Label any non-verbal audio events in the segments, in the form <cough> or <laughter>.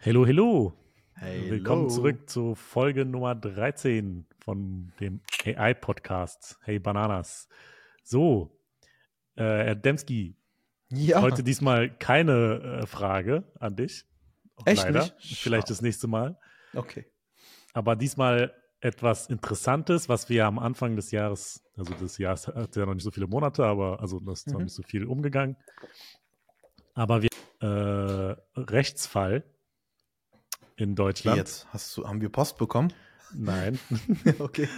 Hello, hello. Hello. Willkommen zurück zu Folge Nummer 13 von dem AI-Podcast. Hey Bananas. So, äh, Herr Demski, Ja, heute diesmal keine äh, Frage an dich. Echt Leider. nicht? Vielleicht das nächste Mal. okay. Aber diesmal etwas Interessantes, was wir am Anfang des Jahres, also das Jahr hat ja noch nicht so viele Monate, aber also das ist noch Mhm. nicht so viel umgegangen. Aber wir äh, Rechtsfall in Deutschland. jetzt? Hast du, haben wir Post bekommen? Nein, <laughs> okay.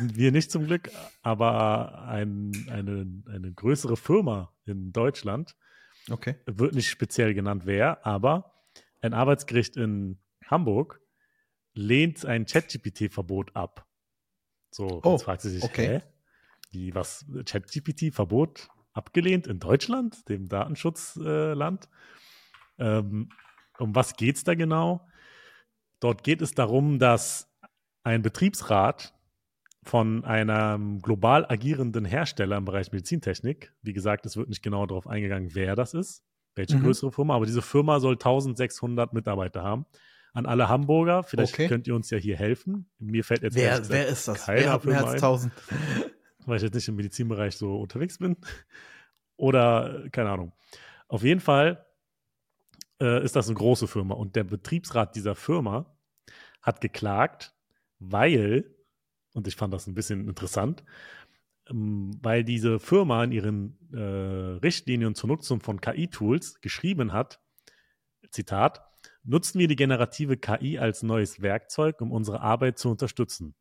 wir nicht zum Glück, aber ein, eine, eine größere Firma in Deutschland, Okay. wird nicht speziell genannt wer, aber ein Arbeitsgericht in Hamburg lehnt ein ChatGPT-Verbot ab. So, Oh, jetzt fragt sie sich, okay. hä? Wie, was, ChatGPT-Verbot abgelehnt in Deutschland, dem Datenschutzland? ähm, um was geht's da genau? Dort geht es darum, dass ein Betriebsrat von einem global agierenden Hersteller im Bereich Medizintechnik, wie gesagt, es wird nicht genau darauf eingegangen, wer das ist, welche Mhm. größere Firma, aber diese Firma soll 1600 Mitarbeiter haben. An alle Hamburger, vielleicht Okay. könnt ihr uns ja hier helfen. Mir fällt jetzt Wer, wer ist das? Wer hat mehr als ein, 1000? weil ich jetzt nicht im Medizinbereich so unterwegs bin. Oder, keine Ahnung. Auf jeden Fall äh, ist das eine große Firma und der Betriebsrat dieser Firma hat geklagt, weil, und ich fand das ein bisschen interessant, ähm, weil diese Firma in ihren äh, Richtlinien zur Nutzung von KI-Tools geschrieben hat, Zitat, nutzen wir die generative KI als neues Werkzeug, um unsere Arbeit zu unterstützen.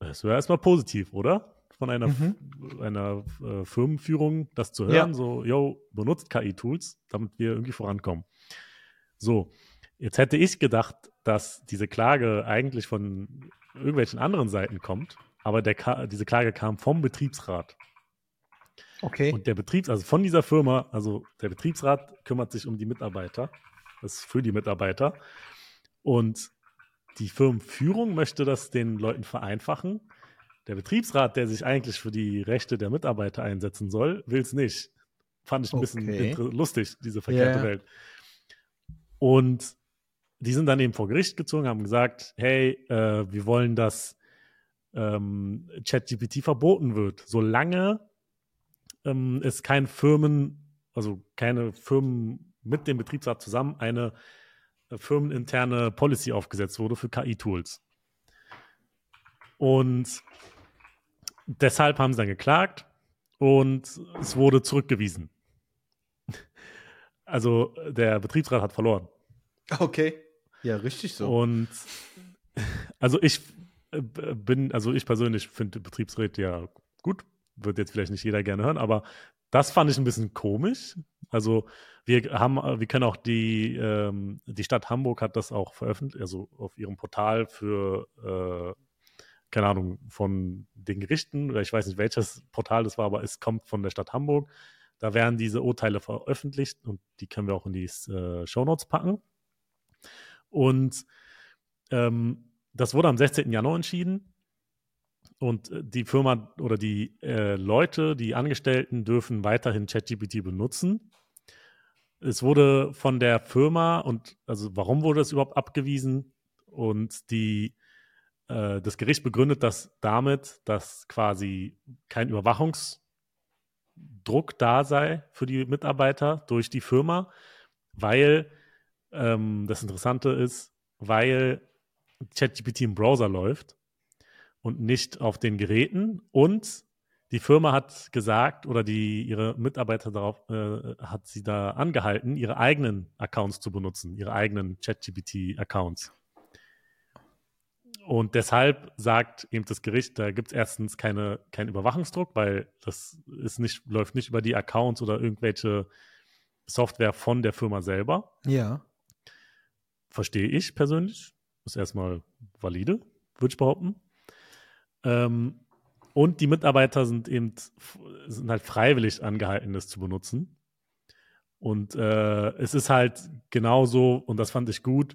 Das wäre erstmal positiv, oder? Von einer, Mhm. einer äh, Firmenführung das zu Ja. hören, so, yo, benutzt KI-Tools, damit wir irgendwie vorankommen. So, jetzt hätte ich gedacht, dass diese Klage eigentlich von irgendwelchen anderen Seiten kommt, aber der, diese Klage kam vom Betriebsrat. Okay. Und der Betriebs, also von dieser Firma, also der Betriebsrat kümmert sich um die Mitarbeiter. Das ist für die Mitarbeiter. Und die Firmenführung möchte das den Leuten vereinfachen. Der Betriebsrat, der sich eigentlich für die Rechte der Mitarbeiter einsetzen soll, will es nicht. Fand ich ein bisschen Okay. inter- lustig, diese verkehrte Ja. Welt. Und die sind dann eben vor Gericht gezogen, haben gesagt, hey, äh, wir wollen, dass ähm, ChatGPT verboten wird, solange ähm, es kein Firmen, also keine Firmen mit dem Betriebsrat zusammen eine äh, firmeninterne Policy aufgesetzt wurde für KI-Tools. Und deshalb haben sie dann geklagt und es wurde zurückgewiesen. Also der Betriebsrat hat verloren. Okay. Ja, richtig so. Und also ich äh, bin, also ich persönlich finde Betriebsräte ja gut, wird jetzt vielleicht nicht jeder gerne hören, aber das fand ich ein bisschen komisch. Also wir haben, wir können auch die, ähm, die Stadt Hamburg hat das auch veröffentlicht, also auf ihrem Portal für, äh, keine Ahnung, von den Gerichten, oder ich weiß nicht welches Portal das war, aber es kommt von der Stadt Hamburg. Da werden diese Urteile veröffentlicht und die können wir auch in die äh, Shownotes packen. Und ähm, das wurde am 16. Januar entschieden. Und äh, die Firma oder die äh, Leute, die Angestellten dürfen weiterhin ChatGPT benutzen. Es wurde von der Firma und also warum wurde es überhaupt abgewiesen? Und die, äh, das Gericht begründet das damit, dass quasi kein Überwachungsdruck da sei für die Mitarbeiter durch die Firma, weil ähm, das Interessante ist, weil ChatGPT im Browser läuft und nicht auf den Geräten und die Firma hat gesagt oder die ihre Mitarbeiter darauf äh, hat sie da angehalten, ihre eigenen Accounts zu benutzen, ihre eigenen ChatGPT-Accounts. Und deshalb sagt eben das Gericht, da gibt es erstens keine, keinen Überwachungsdruck, weil das ist nicht, läuft nicht über die Accounts oder irgendwelche Software von der Firma selber. ja. Verstehe ich persönlich. Ist erstmal valide, würde ich behaupten. Ähm, und die Mitarbeiter sind eben sind halt freiwillig angehalten, das zu benutzen. Und äh, es ist halt genauso, und das fand ich gut,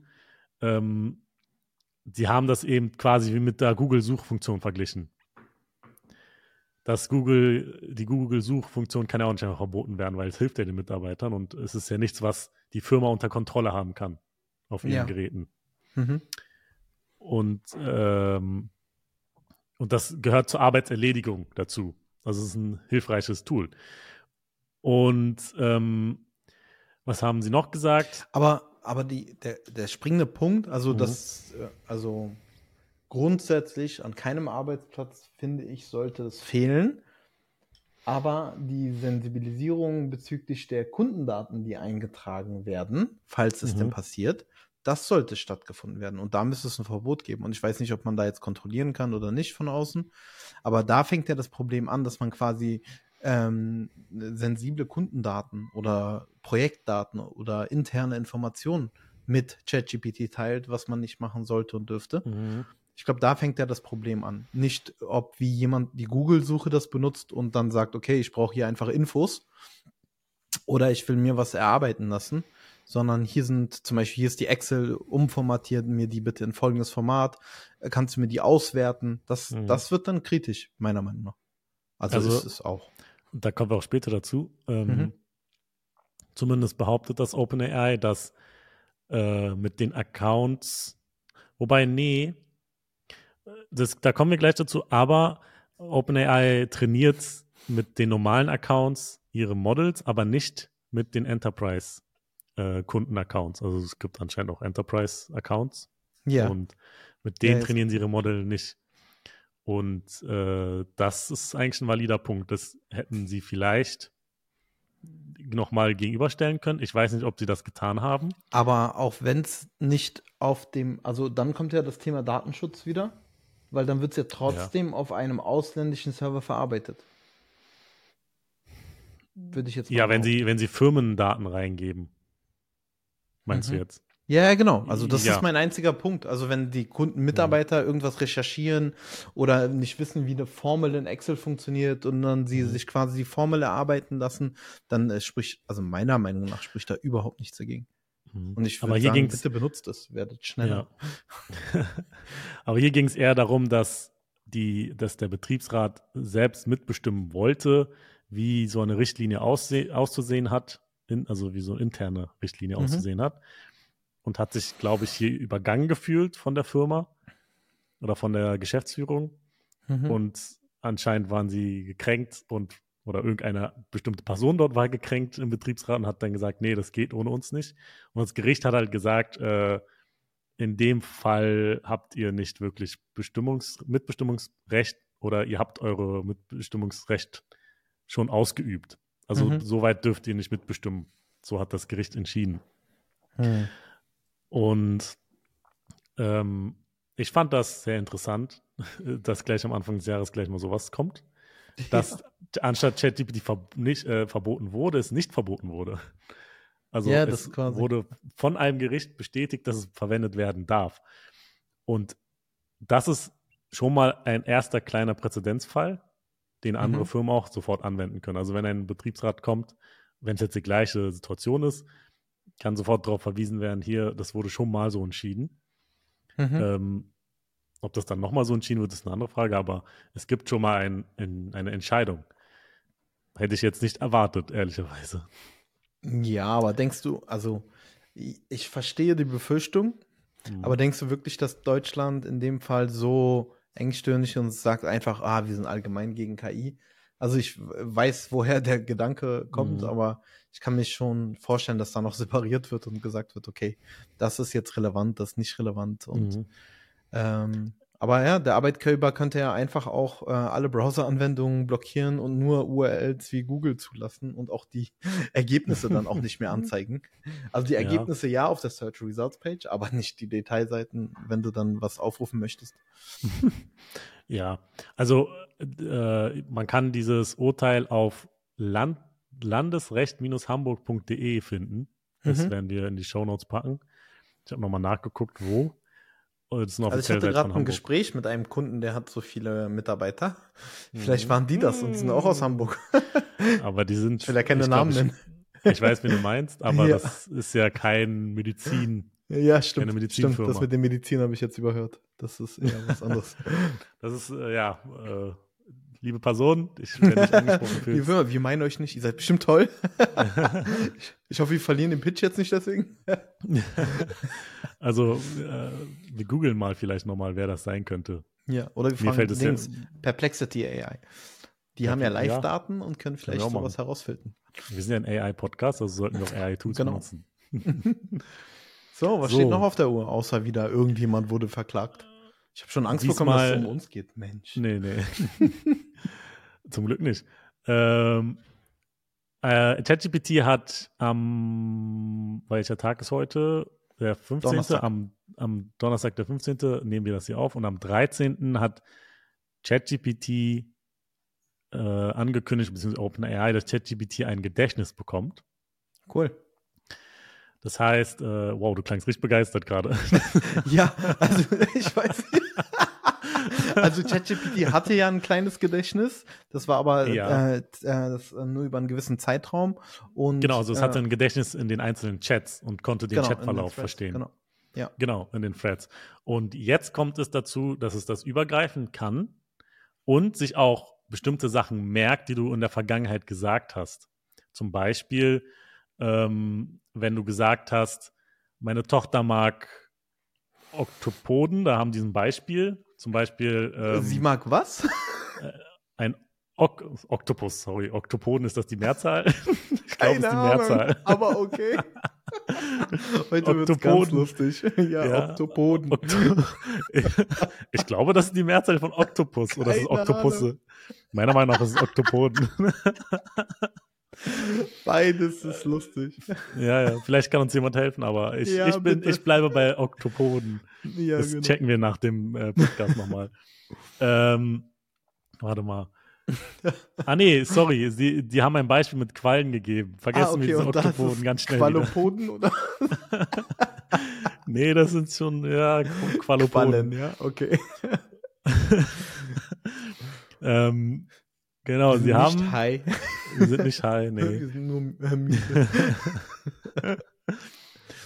ähm, sie haben das eben quasi wie mit der Google-Suchfunktion verglichen. Das Google, die Google-Suchfunktion kann ja auch nicht einfach verboten werden, weil es hilft ja den Mitarbeitern und es ist ja nichts, was die Firma unter Kontrolle haben kann. auf ihren Ja. Geräten. Mhm. Und, ähm, und das gehört zur Arbeitserledigung dazu. Also es ist ein hilfreiches Tool. Und ähm, was haben Sie noch gesagt? Aber, aber die, der, der springende Punkt, also Mhm. das, äh, also grundsätzlich an keinem Arbeitsplatz, finde ich, sollte es fehlen. Aber die Sensibilisierung bezüglich der Kundendaten, die eingetragen werden, falls es Mhm. denn passiert, das sollte stattgefunden werden. Und da müsste es ein Verbot geben. Und ich weiß nicht, ob man da jetzt kontrollieren kann oder nicht von außen. Aber da fängt ja das Problem an, dass man quasi ähm, sensible Kundendaten oder Projektdaten oder interne Informationen mit ChatGPT teilt, was man nicht machen sollte und dürfte. Ich glaube, da fängt ja das Problem an. Nicht, ob wie jemand die Google-Suche das benutzt und dann sagt, okay, ich brauche hier einfach Infos oder ich will mir was erarbeiten lassen, sondern hier sind zum Beispiel, hier ist die Excel, umformatiert mir die bitte in folgendes Format, Äh, kannst du mir die auswerten? Das, Mhm. das wird dann kritisch, meiner Meinung nach. Also, Also- ist es auch. Da kommen wir auch später dazu. Ähm, Mhm. Zumindest behauptet das OpenAI, dass äh, mit den Accounts, wobei, nee, das, da kommen wir gleich dazu, aber OpenAI trainiert mit den normalen Accounts ihre Models, aber nicht mit den Enterprise-Kunden-Accounts. also es gibt anscheinend auch Enterprise-Accounts Ja. und mit denen Ja, trainieren sie ihre Model nicht. Und äh, das ist eigentlich ein valider Punkt. Das hätten sie vielleicht nochmal gegenüberstellen können. Ich weiß nicht, ob sie das getan haben. Aber auch wenn es nicht auf dem, also dann kommt ja das Thema Datenschutz wieder, weil dann wird es ja trotzdem auf einem ausländischen Server verarbeitet. Würde ich jetzt mal Ja, wenn sie, wenn sie Firmendaten reingeben. Meinst Mhm. du jetzt? Ja, ja, genau. Also das Ja. ist mein einziger Punkt. Also wenn die Kunden, Mitarbeiter irgendwas recherchieren oder nicht wissen, wie eine Formel in Excel funktioniert und dann sie Mhm. sich quasi die Formel erarbeiten lassen, dann äh, spricht, also meiner Meinung nach spricht da überhaupt nichts dagegen. Mhm. Und ich Aber würde hier sagen, bitte benutzt es, werdet schneller. Ja. <laughs> Aber hier ging es eher darum, dass, die, dass der Betriebsrat selbst mitbestimmen wollte, wie so eine Richtlinie auszusehen hat, in, also wie so eine interne Richtlinie Mhm. auszusehen hat. Und hat sich, glaube ich, hier übergangen gefühlt von der Firma oder von der Geschäftsführung. Mhm. Und anscheinend waren sie gekränkt und oder irgendeine bestimmte Person dort war gekränkt im Betriebsrat und hat dann gesagt, nee, das geht ohne uns nicht. Und das Gericht hat halt gesagt, äh, in dem Fall habt ihr nicht wirklich Bestimmungs Mitbestimmungsrecht oder ihr habt eure Mitbestimmungsrecht schon ausgeübt. Also Mhm. soweit dürft ihr nicht mitbestimmen. So hat das Gericht entschieden. Hm. Und ähm, ich fand das sehr interessant, <laughs> dass gleich am Anfang des Jahres gleich mal sowas kommt. Dass anstatt ChatGPT ver nicht, äh, verboten wurde, es nicht verboten wurde. Also Ja, es wurde von einem Gericht bestätigt, dass es verwendet werden darf. Und das ist schon mal ein erster kleiner Präzedenzfall, den andere Mhm. Firmen auch sofort anwenden können. Also wenn ein Betriebsrat kommt, wenn es jetzt die gleiche Situation ist, kann sofort darauf verwiesen werden, hier, das wurde schon mal so entschieden. Mhm. Ähm, ob das dann nochmal so entschieden wird, ist eine andere Frage, aber es gibt schon mal ein, ein, eine Entscheidung. Hätte ich jetzt nicht erwartet, ehrlicherweise. Ja, aber denkst du, also ich verstehe die Befürchtung, Mhm. aber denkst du wirklich, dass Deutschland in dem Fall so engstirnig und sagt einfach, ah, wir sind allgemein gegen KI? Also ich weiß, woher der Gedanke kommt, Mhm. aber ich kann mir schon vorstellen, dass da noch <laughs> separiert wird und gesagt wird, okay, das ist jetzt relevant, das ist nicht relevant und Mhm. ähm, aber ja, der Arbeitgeber könnte ja einfach auch äh, alle Browser-Anwendungen blockieren und nur URLs wie Google zulassen und auch die <laughs> Ergebnisse dann auch nicht mehr <laughs> anzeigen. Also die Ja. Ergebnisse ja auf der Search Results Page, aber nicht die Detailseiten, wenn du dann was aufrufen möchtest. Ja, also äh, man kann dieses Urteil auf Land, landesrecht-hamburg.de finden. Das Mhm. werden wir in die Shownotes packen. Ich habe nochmal nachgeguckt, wo. Oh, Also ich hatte gerade ein. Gespräch mit einem Kunden, der hat so viele Mitarbeiter. Vielleicht Mhm. waren die das und sind auch aus Hamburg. <laughs> Aber die sind. Ich will ja keine glaub, Namen ich, nennen. Ich weiß, wen du meinst, aber <laughs> Ja. das ist ja kein Medizin. Ja, stimmt. Keine Stimmt, Medizinfirma. das mit dem Medizin habe ich jetzt überhört. Das ist eher was anderes. <laughs> Das ist, äh, ja, äh, liebe Person, ich werde nicht angesprochen <laughs> fühlen. wir, wir meinen euch nicht, ihr seid bestimmt toll. <laughs> ich, ich hoffe, wir verlieren den Pitch jetzt nicht deswegen. <laughs> also, äh, wir googeln mal vielleicht nochmal, wer das sein könnte. Ja, oder wir Mir fragen fällt es Dings, ja- Perplexity AI. Die Ja, haben ja ja. Live-Daten und können vielleicht auch sowas herausfinden. Wir sind ja ein AI-Podcast, also sollten wir auch AI-Tools Genau. benutzen. So, was So. steht noch auf der Uhr, außer wieder irgendjemand wurde verklagt? Ich habe schon Angst bekommen, dass es um uns geht. Mensch. Nee, nee. <laughs> Zum Glück nicht. Ähm, äh, ChatGPT hat am, welcher Tag ist heute? Der 15. Donnerstag. Am, am Donnerstag, der 15. nehmen wir das hier auf und am 13. hat ChatGPT äh, angekündigt, beziehungsweise OpenAI, dass ChatGPT ein Gedächtnis bekommt. Cool. Das heißt, äh, wow, du klangst richtig begeistert gerade. <laughs> Ja, also <laughs> ich weiß nicht. Also ChatGPT hatte ja ein kleines Gedächtnis, das war aber Ja. äh, äh, das, äh, nur über einen gewissen Zeitraum. Und, genau, also es hatte äh, ein Gedächtnis in den einzelnen Chats und konnte den genau, Chatverlauf verstehen. Genau. Ja. Genau, in den Threads. Und jetzt kommt es dazu, dass es das übergreifen kann und sich auch bestimmte Sachen merkt, die du in der Vergangenheit gesagt hast. Zum Beispiel, ähm, wenn du gesagt hast, meine Tochter mag Oktopoden, da haben die ein Beispiel. Zum Beispiel ähm, Sie mag was? ein ok Oktopus, sorry, Oktopoden ist das die Mehrzahl? <laughs> ich glaube, ist die Ahnung, Mehrzahl. aber okay. <laughs> Heute wird's ganz lustig. Ja, Ja, Oktopoden. Okto <laughs> ich glaube, das ist die Mehrzahl von Oktopus oder das ist Keine Oktopusse. Meiner Meinung nach ist es Oktopoden. <laughs> Beides ist lustig. ja, ja, vielleicht kann uns jemand helfen, aber ich, Ja, ich, bin, bitte. ich bleibe bei Oktopoden. Ja, Das genau. checken wir nach dem äh, Podcast nochmal. <laughs> ähm, warte mal. ah nee, sorry, sie, die haben ein Beispiel mit Quallen gegeben. Vergessen wir diese Ah, und da ist Oktopoden ganz schnell wieder. Quallopoden oder Nee, das sind schon, ja, Quallopoden. Quallen, ja, okay. <laughs> Ähm, genau, sie Nicht haben, High. <laughs> sie sind nicht high, nee. Wir sind nur äh, müde. <laughs>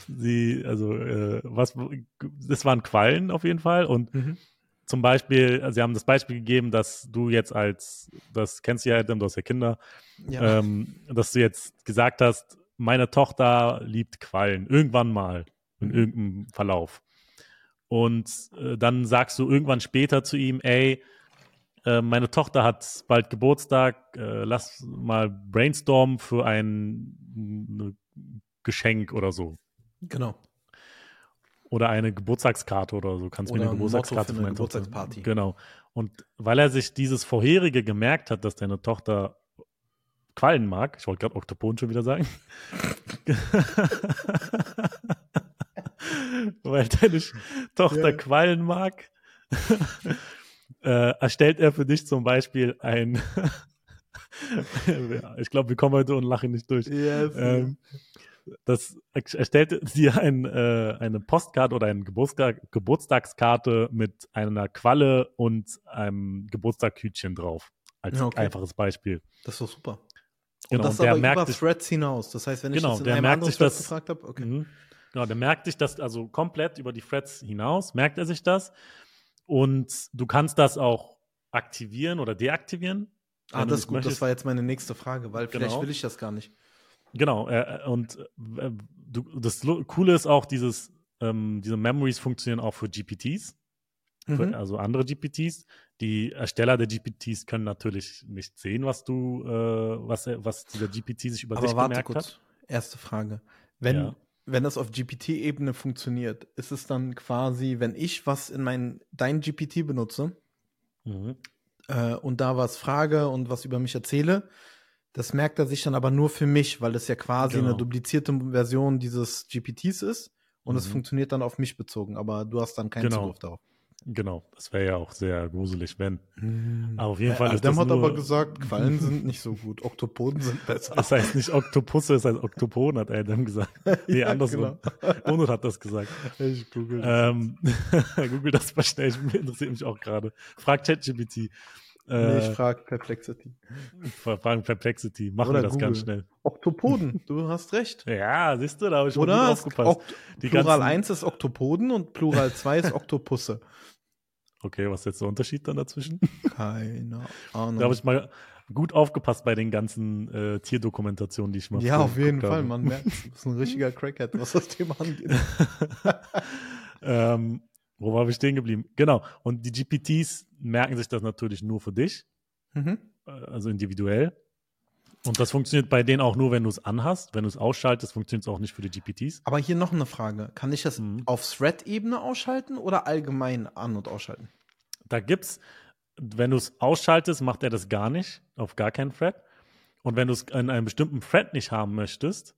Sie, also, äh, was, das waren Quallen auf jeden Fall. Und Mhm. zum Beispiel, also sie haben das Beispiel gegeben, dass du jetzt als, das kennst du ja, Adam, du hast ja Kinder, Ja. ähm, dass du jetzt gesagt hast, meine Tochter liebt Quallen, irgendwann mal, in Mhm. irgendeinem Verlauf. Und äh, dann sagst du irgendwann später zu ihm, ey, äh, meine Tochter hat bald Geburtstag, äh, lass mal brainstormen für ein Geschenk oder so. genau. Oder eine Geburtstagskarte oder so. Kannst du mir Oder eine ein Geburtstagskarte für eine meine Tochter- Geburtstagsparty. Genau. Und weil er sich dieses vorherige gemerkt hat, dass deine Tochter Quallen mag, ich wollte gerade Oktopon schon wieder sagen. <laughs> weil deine Tochter Ja. Quallen mag, äh, erstellt er für dich zum Beispiel ein <laughs> ich glaube, wir kommen heute und lachen nicht durch. Yes. Ähm, das erstellte sie ein, äh, eine Postkarte oder eine Geburtstag, Geburtstagskarte mit einer Qualle und einem Geburtstagshütchen drauf. Als Ja, okay. einfaches Beispiel. das ist doch super. Genau, und das und der aber merkt über sich- Threads hinaus. Das heißt, wenn ich Genau, das in einem anderen sich das- gefragt habe, okay. Mhm. Genau, der merkt sich das also komplett über die Threads hinaus, merkt er sich das. Und du kannst das auch aktivieren oder deaktivieren. Ah, das ist gut. Das möchtest. war jetzt meine nächste Frage, weil vielleicht Genau. will ich das gar nicht. Genau, äh, und äh, du, das Coole ist auch, dieses, ähm, diese Memories funktionieren auch für GPTs, für, Mhm. also andere GPTs. Die Ersteller der GPTs können natürlich nicht sehen, was du, äh, was, was dieser GPT sich über Aber dich warte gemerkt kurz. hat. Erste Frage. Wenn, Ja. Wenn das auf GPT-Ebene funktioniert, ist es dann quasi, wenn ich was in mein, dein GPT benutze Mhm. äh, und da was frage und was über mich erzähle, das merkt er sich dann aber nur für mich, weil es ja quasi Genau. eine duplizierte Version dieses GPTs ist und es Mhm. funktioniert dann auf mich bezogen, aber du hast dann keinen Genau. Zugriff darauf. Genau, das wäre ja auch sehr gruselig, wenn. Aber auf jeden Fall Äh, ist Adam das hat nur, aber gesagt, Quallen sind nicht so gut, Oktopoden sind besser. Das heißt nicht Oktopusse, es heißt Oktopon, hat Adam gesagt. <laughs> Nee, Ja, andersrum. genau. Onut hat das gesagt. Ich google das. Ähm, <laughs> Google das mal schnell, ich- interessiert mich auch gerade. Frag ChatGPT. Nee, Äh, ich frage Perplexity. Fragen Perplexity. Machen Oder wir das ganz Google. schnell. Oktopoden, <laughs> du hast recht. Ja, siehst du, da habe ich Oder? aufgepasst. Ok Die Plural ganzen- 1 ist Oktopoden und Plural 2 ist <laughs> Oktopusse. Okay, was ist jetzt der Unterschied dann dazwischen? Keine Ahnung. Da habe ich mal gut aufgepasst bei den ganzen äh, Tierdokumentationen, die ich mal ja, auf jeden Fall. habe. Man merkt, du bist ein richtiger <laughs> Crackhead, was das Thema angeht. ähm, wo war ich stehen geblieben? Genau. Und die GPTs merken sich das natürlich nur für dich, Mhm. äh, also individuell. Und das funktioniert bei denen auch nur, wenn du es anhast. Wenn du es ausschaltest, funktioniert es auch nicht für die GPTs. Aber hier noch eine Frage. Kann ich das Mhm. auf Thread-Ebene ausschalten oder allgemein an- und ausschalten? Da gibt's, wenn du es ausschaltest, macht er das gar nicht, auf gar keinen Thread. Und wenn du es in einem bestimmten Thread nicht haben möchtest,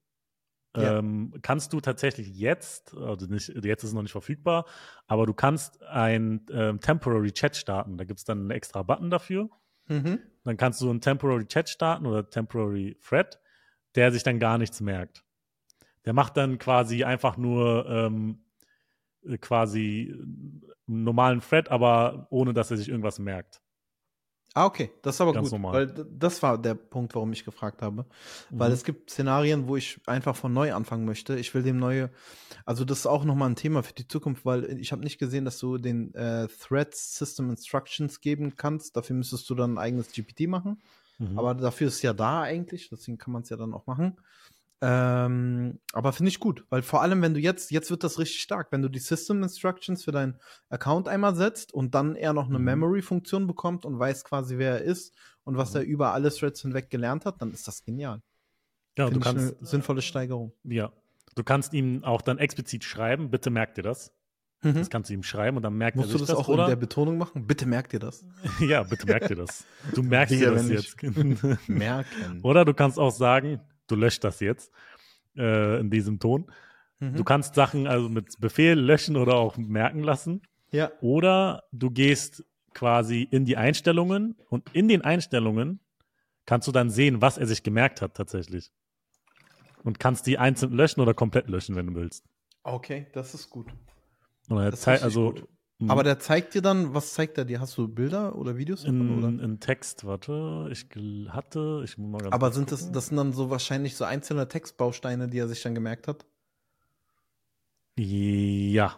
Ja. ähm, kannst du tatsächlich jetzt, also nicht, jetzt ist es noch nicht verfügbar, aber du kannst ein ähm, Temporary Chat starten. Da gibt es dann einen extra Button dafür. Mhm. Dann kannst du einen Temporary Chat starten oder Temporary Thread, der sich dann gar nichts merkt. Der macht dann quasi einfach nur ähm, äh, quasi einen normalen Thread, aber ohne dass er sich irgendwas merkt. Ah, okay. Das ist aber Ganz gut. normal. Weil das war der Punkt, warum ich gefragt habe. Weil Mhm. es gibt Szenarien, wo ich einfach von neu anfangen möchte. Ich will dem neue, also das ist auch nochmal ein Thema für die Zukunft, weil ich habe nicht gesehen, dass du den äh, Thread System Instructions geben kannst. Dafür müsstest du dann ein eigenes GPT machen. Mhm. Aber dafür ist es ja da eigentlich, deswegen kann man es ja dann auch machen. Ähm, aber finde ich gut, weil vor allem, wenn du jetzt, jetzt wird das richtig stark, wenn du die System Instructions für deinen Account einmal setzt und dann er noch eine Mhm. Memory-Funktion bekommt und weiß quasi, wer er ist und was Mhm. er über alle Threads hinweg gelernt hat, dann ist das genial. ja, du Finde ich kannst, eine sinnvolle Steigerung. ja, du kannst ihm auch dann explizit schreiben, bitte merk dir das. Mhm. Das kannst du ihm schreiben und dann merkt Musst er du sich das das, auch in der oder? Betonung machen? Bitte merkt ihr das. <laughs> ja, bitte merk dir das. Du <laughs> merkst dir das jetzt. <laughs> Merken. oder du kannst auch sagen, du löscht das jetzt äh, in diesem Ton. Mhm. Du kannst Sachen also mit Befehl löschen oder auch merken lassen. ja, Oder du gehst quasi in die Einstellungen und in den Einstellungen kannst du dann sehen, was er sich gemerkt hat tatsächlich. Und kannst die einzeln löschen oder komplett löschen, wenn du willst. okay, das ist gut. Und Das ist zei- richtig also gut. Mh, Aber der zeigt dir dann, was zeigt er dir? Hast du Bilder oder Videos davon? Oder? in, in Text, warte, ich hatte, ich muss mal ganz Aber sind das, das sind dann so wahrscheinlich so einzelne Textbausteine, die er sich dann gemerkt hat? Ja.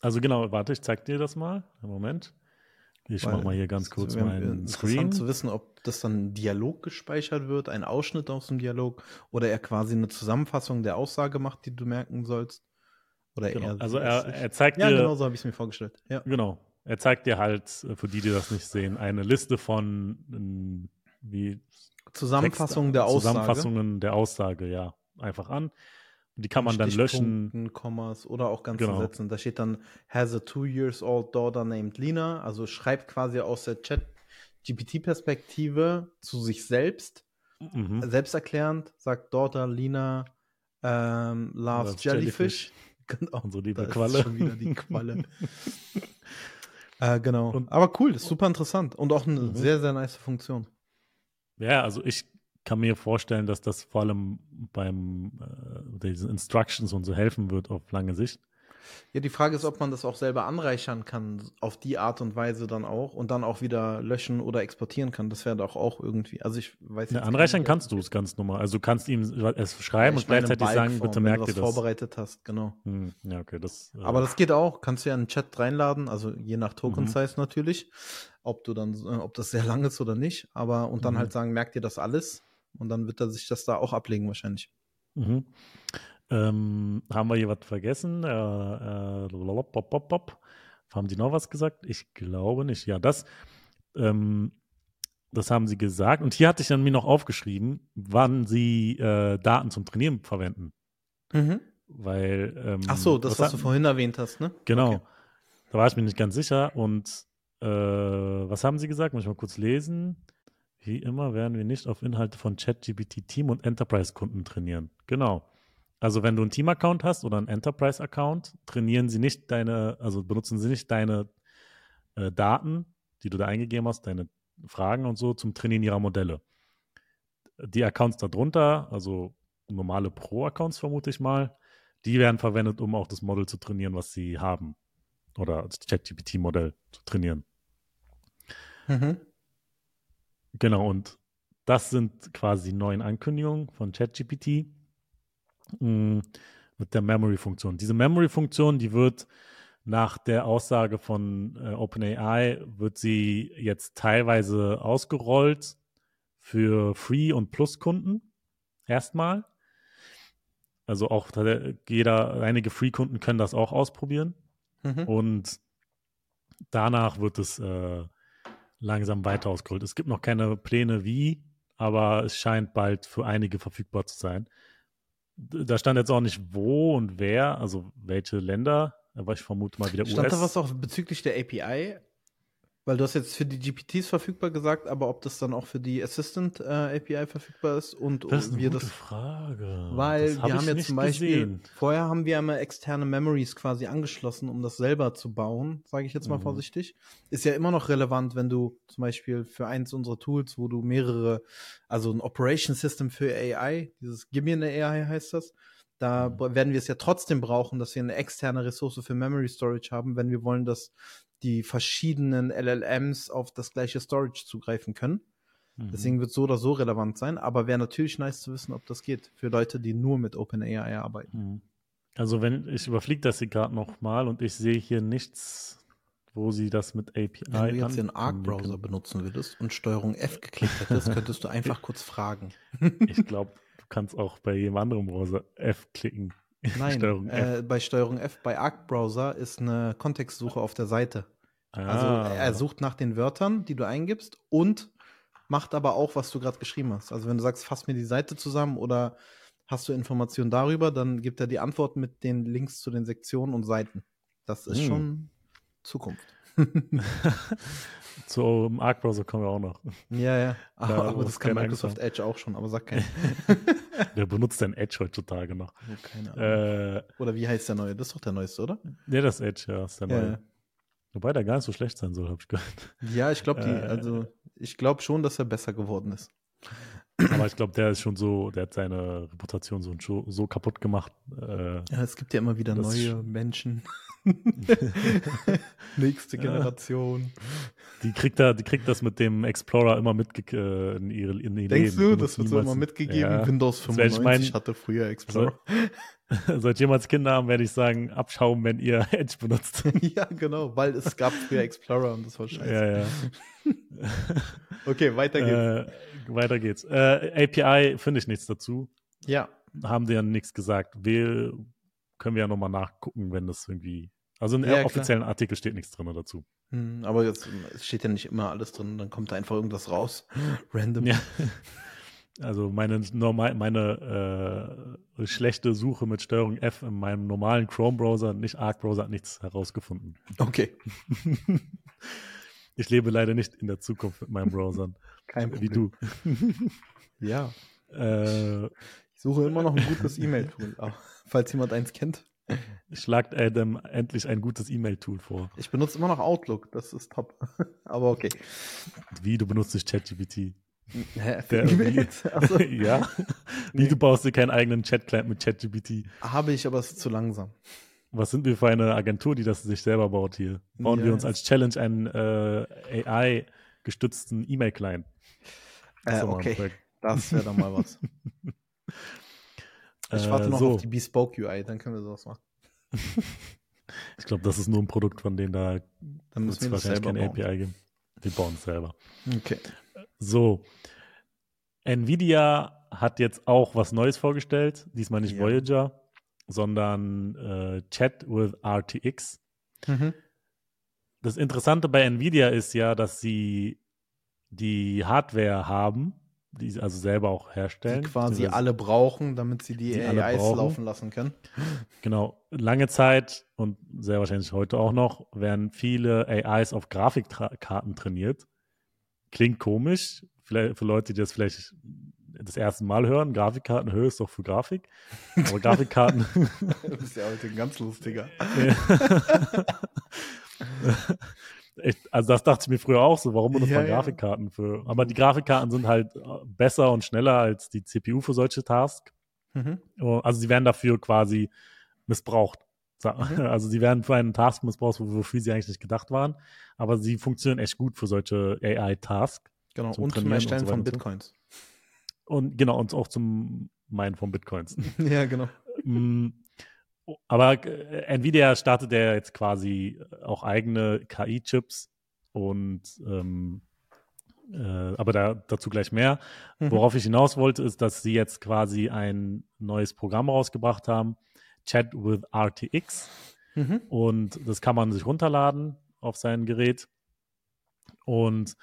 Also genau, warte, ich zeig dir das mal. Moment. Ich Weil mach mal hier ganz kurz meinen Interessant Screen. zu wissen, ob das dann ein Dialog gespeichert wird, ein Ausschnitt aus dem Dialog, oder er quasi eine Zusammenfassung der Aussage macht, die du merken sollst. Oder Genau. er Also er, er zeigt Ja, dir, genau so habe ich es mir vorgestellt. Ja. genau, er zeigt dir halt, äh, für die, die das nicht sehen, eine Liste von ähm, wie Zusammenfassung Text- der Aussage. Zusammenfassungen der Aussage, ja, einfach an. Und die kann man dann löschen. Kommas oder auch ganzen Genau. Sätzen. Da steht dann, has a two years old daughter named Lina. Also schreibt quasi aus der Chat-GPT-Perspektive zu sich selbst, Mhm. selbsterklärend, sagt Daughter Lina ähm, loves Loves Jellyfish. Genau. Unsere liebe Da ist Qualle. schon wieder die Qualle. <laughs> äh, genau. Und- Aber cool, ist super interessant und auch eine Mhm. sehr, sehr nice Funktion. Ja, also ich kann mir vorstellen, dass das vor allem beim äh, diesen Instructions und so helfen wird auf lange Sicht. Ja, die Frage ist, ob man das auch selber anreichern kann, auf die Art und Weise dann auch und dann auch wieder löschen oder exportieren kann. Das wäre doch auch irgendwie. Also ich weiß Ja, anreichern nicht, kannst du es ganz normal. Also du kannst ihm es schreiben ich und gleichzeitig sagen, bitte wenn merk du dir das. vorbereitet hast, genau. Hm, ja, okay, das. äh, Aber das geht auch. Kannst du ja einen Chat reinladen, also je nach Token Mhm. Size natürlich, ob du dann, äh, ob das sehr lang ist oder nicht. Aber und dann Mhm. halt sagen, merkt dir das alles und dann wird er sich das da auch ablegen wahrscheinlich. Mhm. Ähm, haben wir hier was vergessen? Äh, äh, pop, pop, pop. Haben die noch was gesagt? Ich glaube nicht. Ja, das, ähm, das haben sie gesagt. Und hier hatte ich dann mir noch aufgeschrieben, wann sie äh, Daten zum Trainieren verwenden. Weil. Ähm, Ach so, das, was, hat- du vorhin erwähnt hast, ne? Genau. Okay. Da war ich mir nicht ganz sicher. Und äh, was haben sie gesagt? Muss ich mal kurz lesen. Wie immer werden wir nicht auf Inhalte von ChatGPT Team und Enterprise-Kunden trainieren. Genau. Also wenn du einen Team-Account hast oder einen Enterprise-Account, trainieren sie nicht deine, also benutzen sie nicht deine äh, Daten, die du da eingegeben hast, deine Fragen und so zum Trainieren ihrer Modelle. Die Accounts darunter, also normale Pro-Accounts vermute ich mal, die werden verwendet, um auch das Model zu trainieren, was sie haben. Oder das ChatGPT-Modell zu trainieren. Mhm. Genau, und das sind quasi die neuen Ankündigungen von ChatGPT mh, mit der Memory-Funktion. Diese Memory-Funktion, die wird nach der Aussage von äh, OpenAI wird sie jetzt teilweise ausgerollt für Free- und Plus-Kunden. Erstmal. Also auch jeder, einige Free-Kunden können das auch ausprobieren. Mhm. Und danach wird es äh, langsam weiter ausgerollt. Es gibt noch keine Pläne wie, aber es scheint bald für einige verfügbar zu sein. Da stand jetzt auch nicht wo und wer, also welche Länder, aber ich vermute mal wieder stand US. Stand da was auch bezüglich der API? Weil du hast jetzt für die GPTs verfügbar gesagt, aber ob das dann auch für die Assistant äh, API verfügbar ist und das ist eine wir gute das Frage. Weil das wir haben jetzt zum Beispiel gesehen. vorher haben wir immer externe Memories quasi angeschlossen, um das selber zu bauen, sage ich jetzt mal mhm. vorsichtig. Ist ja immer noch relevant, wenn du zum Beispiel für eins unserer Tools, wo du mehrere, also ein Operation System für AI, dieses Give me an AI heißt das, da mhm. werden wir es ja trotzdem brauchen, dass wir eine externe Ressource für Memory Storage haben, wenn wir wollen, dass die verschiedenen LLMs auf das gleiche Storage zugreifen können. Mhm. Deswegen wird so oder so relevant sein, aber wäre natürlich nice zu wissen, ob das geht für Leute, die nur mit OpenAI arbeiten. Mhm. Also wenn ich überfliege das hier gerade nochmal und ich sehe hier nichts, wo sie das mit API Wenn du jetzt den Arc-Browser benutzen würdest und Steuerung F geklickt hättest, <laughs> könntest du einfach kurz fragen. ich glaube, du kannst auch bei jedem anderen Browser F klicken. <laughs> Nein, Steuerung äh, bei Steuerung F bei Arc Browser ist eine Kontextsuche auf der Seite. Ah. Also er sucht nach den Wörtern, die du eingibst und macht aber auch, was du gerade geschrieben hast. Also wenn du sagst, fass mir die Seite zusammen oder hast du Informationen darüber, dann gibt er die Antwort mit den Links zu den Sektionen und Seiten. Das ist hm. schon Zukunft. <laughs> Zum Arc-Browser kommen wir auch noch. Ja, ja. Aber, da, aber das kann Microsoft Edge auch schon, aber sag keinen. <laughs> <laughs> Wer benutzt denn Edge heutzutage noch? Oh, keine Ahnung. Äh, oder wie heißt der neue? Das ist doch der neueste, oder? Ja, das Edge, ja, ist der ja. neue. Wobei der gar nicht so schlecht sein soll, habe ich gehört. Ja, ich glaube, äh, also ich glaube schon, dass er besser geworden ist. Aber ich glaube, der ist schon so, der hat seine Reputation so, so kaputt gemacht. Äh, ja, es gibt ja immer wieder neue Menschen. <laughs> Nächste Generation. Die kriegt, da, die kriegt das mit dem Explorer immer mitge äh, in ihre in ihr Denkst Leben. du, das wird so immer mitgegeben? Ja. Windows 95 mein, hatte früher Explorer. Also, <laughs> sollt jemals Kinder haben, werde ich sagen, abschauen, wenn ihr <laughs> Edge benutzt. ja, genau, weil es gab früher Explorer und das war scheiße. Ja, ja. okay, weiter geht's. Äh, weiter geht's. Äh, API finde ich nichts dazu. Ja. Haben die ja nichts gesagt. Wir können wir ja nochmal nachgucken, wenn das irgendwie. Also in ja, offiziellen klar. Artikel steht nichts drin dazu. Hm, aber jetzt steht ja nicht immer alles drin, dann kommt da einfach irgendwas raus. <laughs> Random. Ja. Also meine normal, meine äh, schlechte Suche mit Steuerung F in meinem normalen Chrome-Browser, nicht Arc-Browser, hat nichts herausgefunden. Okay. <laughs> ich lebe leider nicht in der Zukunft mit meinen Browsern. Kein Problem. Wie du. <laughs> ja. Äh, ich suche immer noch ein gutes E-Mail-Tool, falls jemand eins kennt. Schlagt Adam endlich ein gutes E-Mail-Tool vor. Ich benutze immer noch Outlook, das ist top. <laughs> Aber okay. Wie, du benutzt nicht ChatGPT? Hä? Der, also, <laughs> ja. <laughs> Wie, nee. du baust dir keinen eigenen Chat-Client mit ChatGPT? Habe ich, aber es ist zu langsam. Was sind wir für eine Agentur, die das sich selber baut hier? Bauen ja. wir uns als Challenge einen äh, AI-gestützten E-Mail-Client? Äh, okay, das wäre doch mal was. Ich warte noch so. auf die Bespoke UI, dann können wir sowas machen. <laughs> ich glaube, das ist nur ein Produkt, von denen da dann müssen wir wahrscheinlich keine bauen. API geben. Die bauen es selber. Okay. So. Nvidia hat jetzt auch was Neues vorgestellt. Diesmal nicht ja. Voyager, sondern äh, Chat with RTX. Mhm. Das Interessante bei Nvidia ist ja, dass sie die Hardware haben, die sie also selber auch herstellen. Die quasi alle brauchen, damit sie die, die AIs laufen lassen können. Genau. Lange Zeit und sehr wahrscheinlich heute auch noch werden viele AIs auf Grafikkarten trainiert. Klingt komisch, vielleicht für Leute, die das vielleicht das erste Mal hören. Grafikkarten höre ist doch für Grafik. Aber <laughs> Grafikkarten. du bist ja heute ein ganz lustiger. <laughs> <laughs> Echt, also das dachte ich mir früher auch so, warum benutzt ja, man Grafikkarten ja. für? Aber die Grafikkarten sind halt äh, besser und schneller als die CPU für solche Tasks. Mhm. Oh, also sie werden dafür quasi missbraucht. Mhm. <laughs> Also sie werden für einen Task missbraucht, wofür sie eigentlich nicht gedacht waren. Aber sie funktionieren echt gut für solche AI-Tasks. Genau, und zum Erstellen so von Bitcoins. Und genau, und auch zum Meinen von Bitcoins. <laughs> ja, genau. Aber äh, Nvidia startet ja jetzt quasi auch eigene KI-Chips und ähm, äh, aber da, dazu gleich mehr. Mhm. Worauf ich hinaus wollte, ist, dass sie jetzt quasi ein neues Programm rausgebracht haben, Chat with RTX. Mhm. Und das kann man sich runterladen auf sein Gerät. Und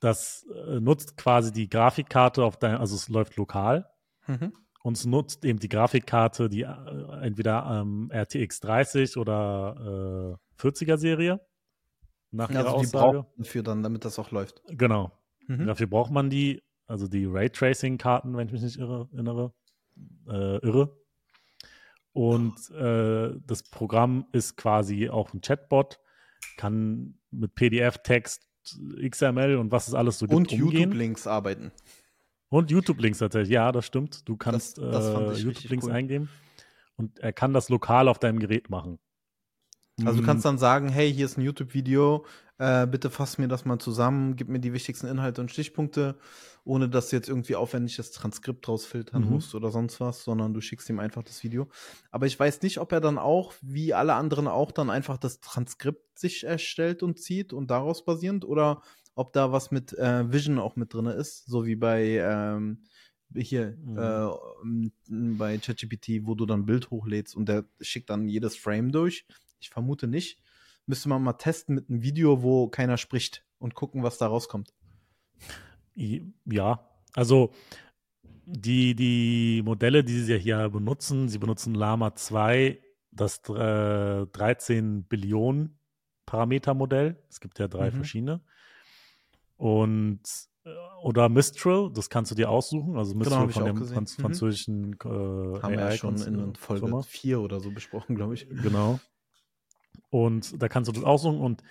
das äh, nutzt quasi die Grafikkarte auf dein, also es läuft lokal. Mhm. Und nutzt eben die Grafikkarte, die äh, entweder ähm, RTX 30 oder äh, 40er Serie. Nach ihrer Also die Aussage. brauchen dafür dann, damit das auch läuft. Genau. Mhm. Dafür braucht man die, also die Raytracing-Karten, wenn ich mich nicht irre, erinnere. Äh, irre. Und äh, das Programm ist quasi auch ein Chatbot, kann mit PDF-Text, XML und was es alles so gibt Und. YouTube-Links arbeiten. Und YouTube-Links tatsächlich, ja, das stimmt. Du kannst äh, YouTube-Links cool. eingeben und er kann das lokal auf deinem Gerät machen. Also du Mm, kannst dann sagen, hey, hier ist ein YouTube-Video, äh, bitte fass mir das mal zusammen, gib mir die wichtigsten Inhalte und Stichpunkte, ohne dass du jetzt irgendwie aufwendig das Transkript rausfiltern Mhm. musst oder sonst was, sondern du schickst ihm einfach das Video. Aber ich weiß nicht, ob er dann auch, wie alle anderen auch, dann einfach das Transkript sich erstellt und zieht und daraus basierend oder ob da was mit äh, Vision auch mit drin ist, so wie bei ähm, hier Mhm. äh, bei ChatGPT, wo du dann ein Bild hochlädst und der schickt dann jedes Frame durch. Ich vermute nicht. Müsste man mal testen mit einem Video, wo keiner spricht und gucken, was da rauskommt. Ja, also die, die Modelle, die sie hier benutzen, sie benutzen Lama 2, das äh, 13 Billionen Parameter Modell. Es gibt ja drei Mhm. verschiedene. Und äh, oder Mistral, das kannst du dir aussuchen. Also Mistral hab ich von dem. Franz Mhm. französischen äh, Haben wir ja schon in Folge Firma. 4 oder so besprochen, glaube ich. Genau. Und da kannst du das aussuchen und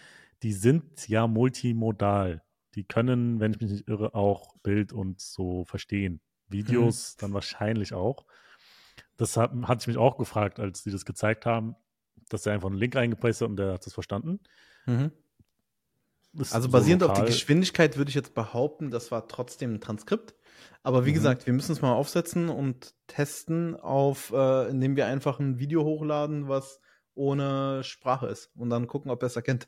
die sind ja multimodal. Die können, wenn ich mich nicht irre, auch Bild und so verstehen. Videos dann wahrscheinlich auch. Das hat, hatte ich mich auch gefragt, als die das gezeigt haben, dass er einfach einen Link eingepresst hat und der hat das verstanden. Mhm. Also so basierend auf lokal. die Geschwindigkeit würde ich jetzt behaupten, das war trotzdem ein Transkript. Aber wie Mhm. gesagt, wir müssen es mal aufsetzen und testen auf, äh, indem wir einfach ein Video hochladen, was ohne Sprache ist und dann gucken, ob er es erkennt.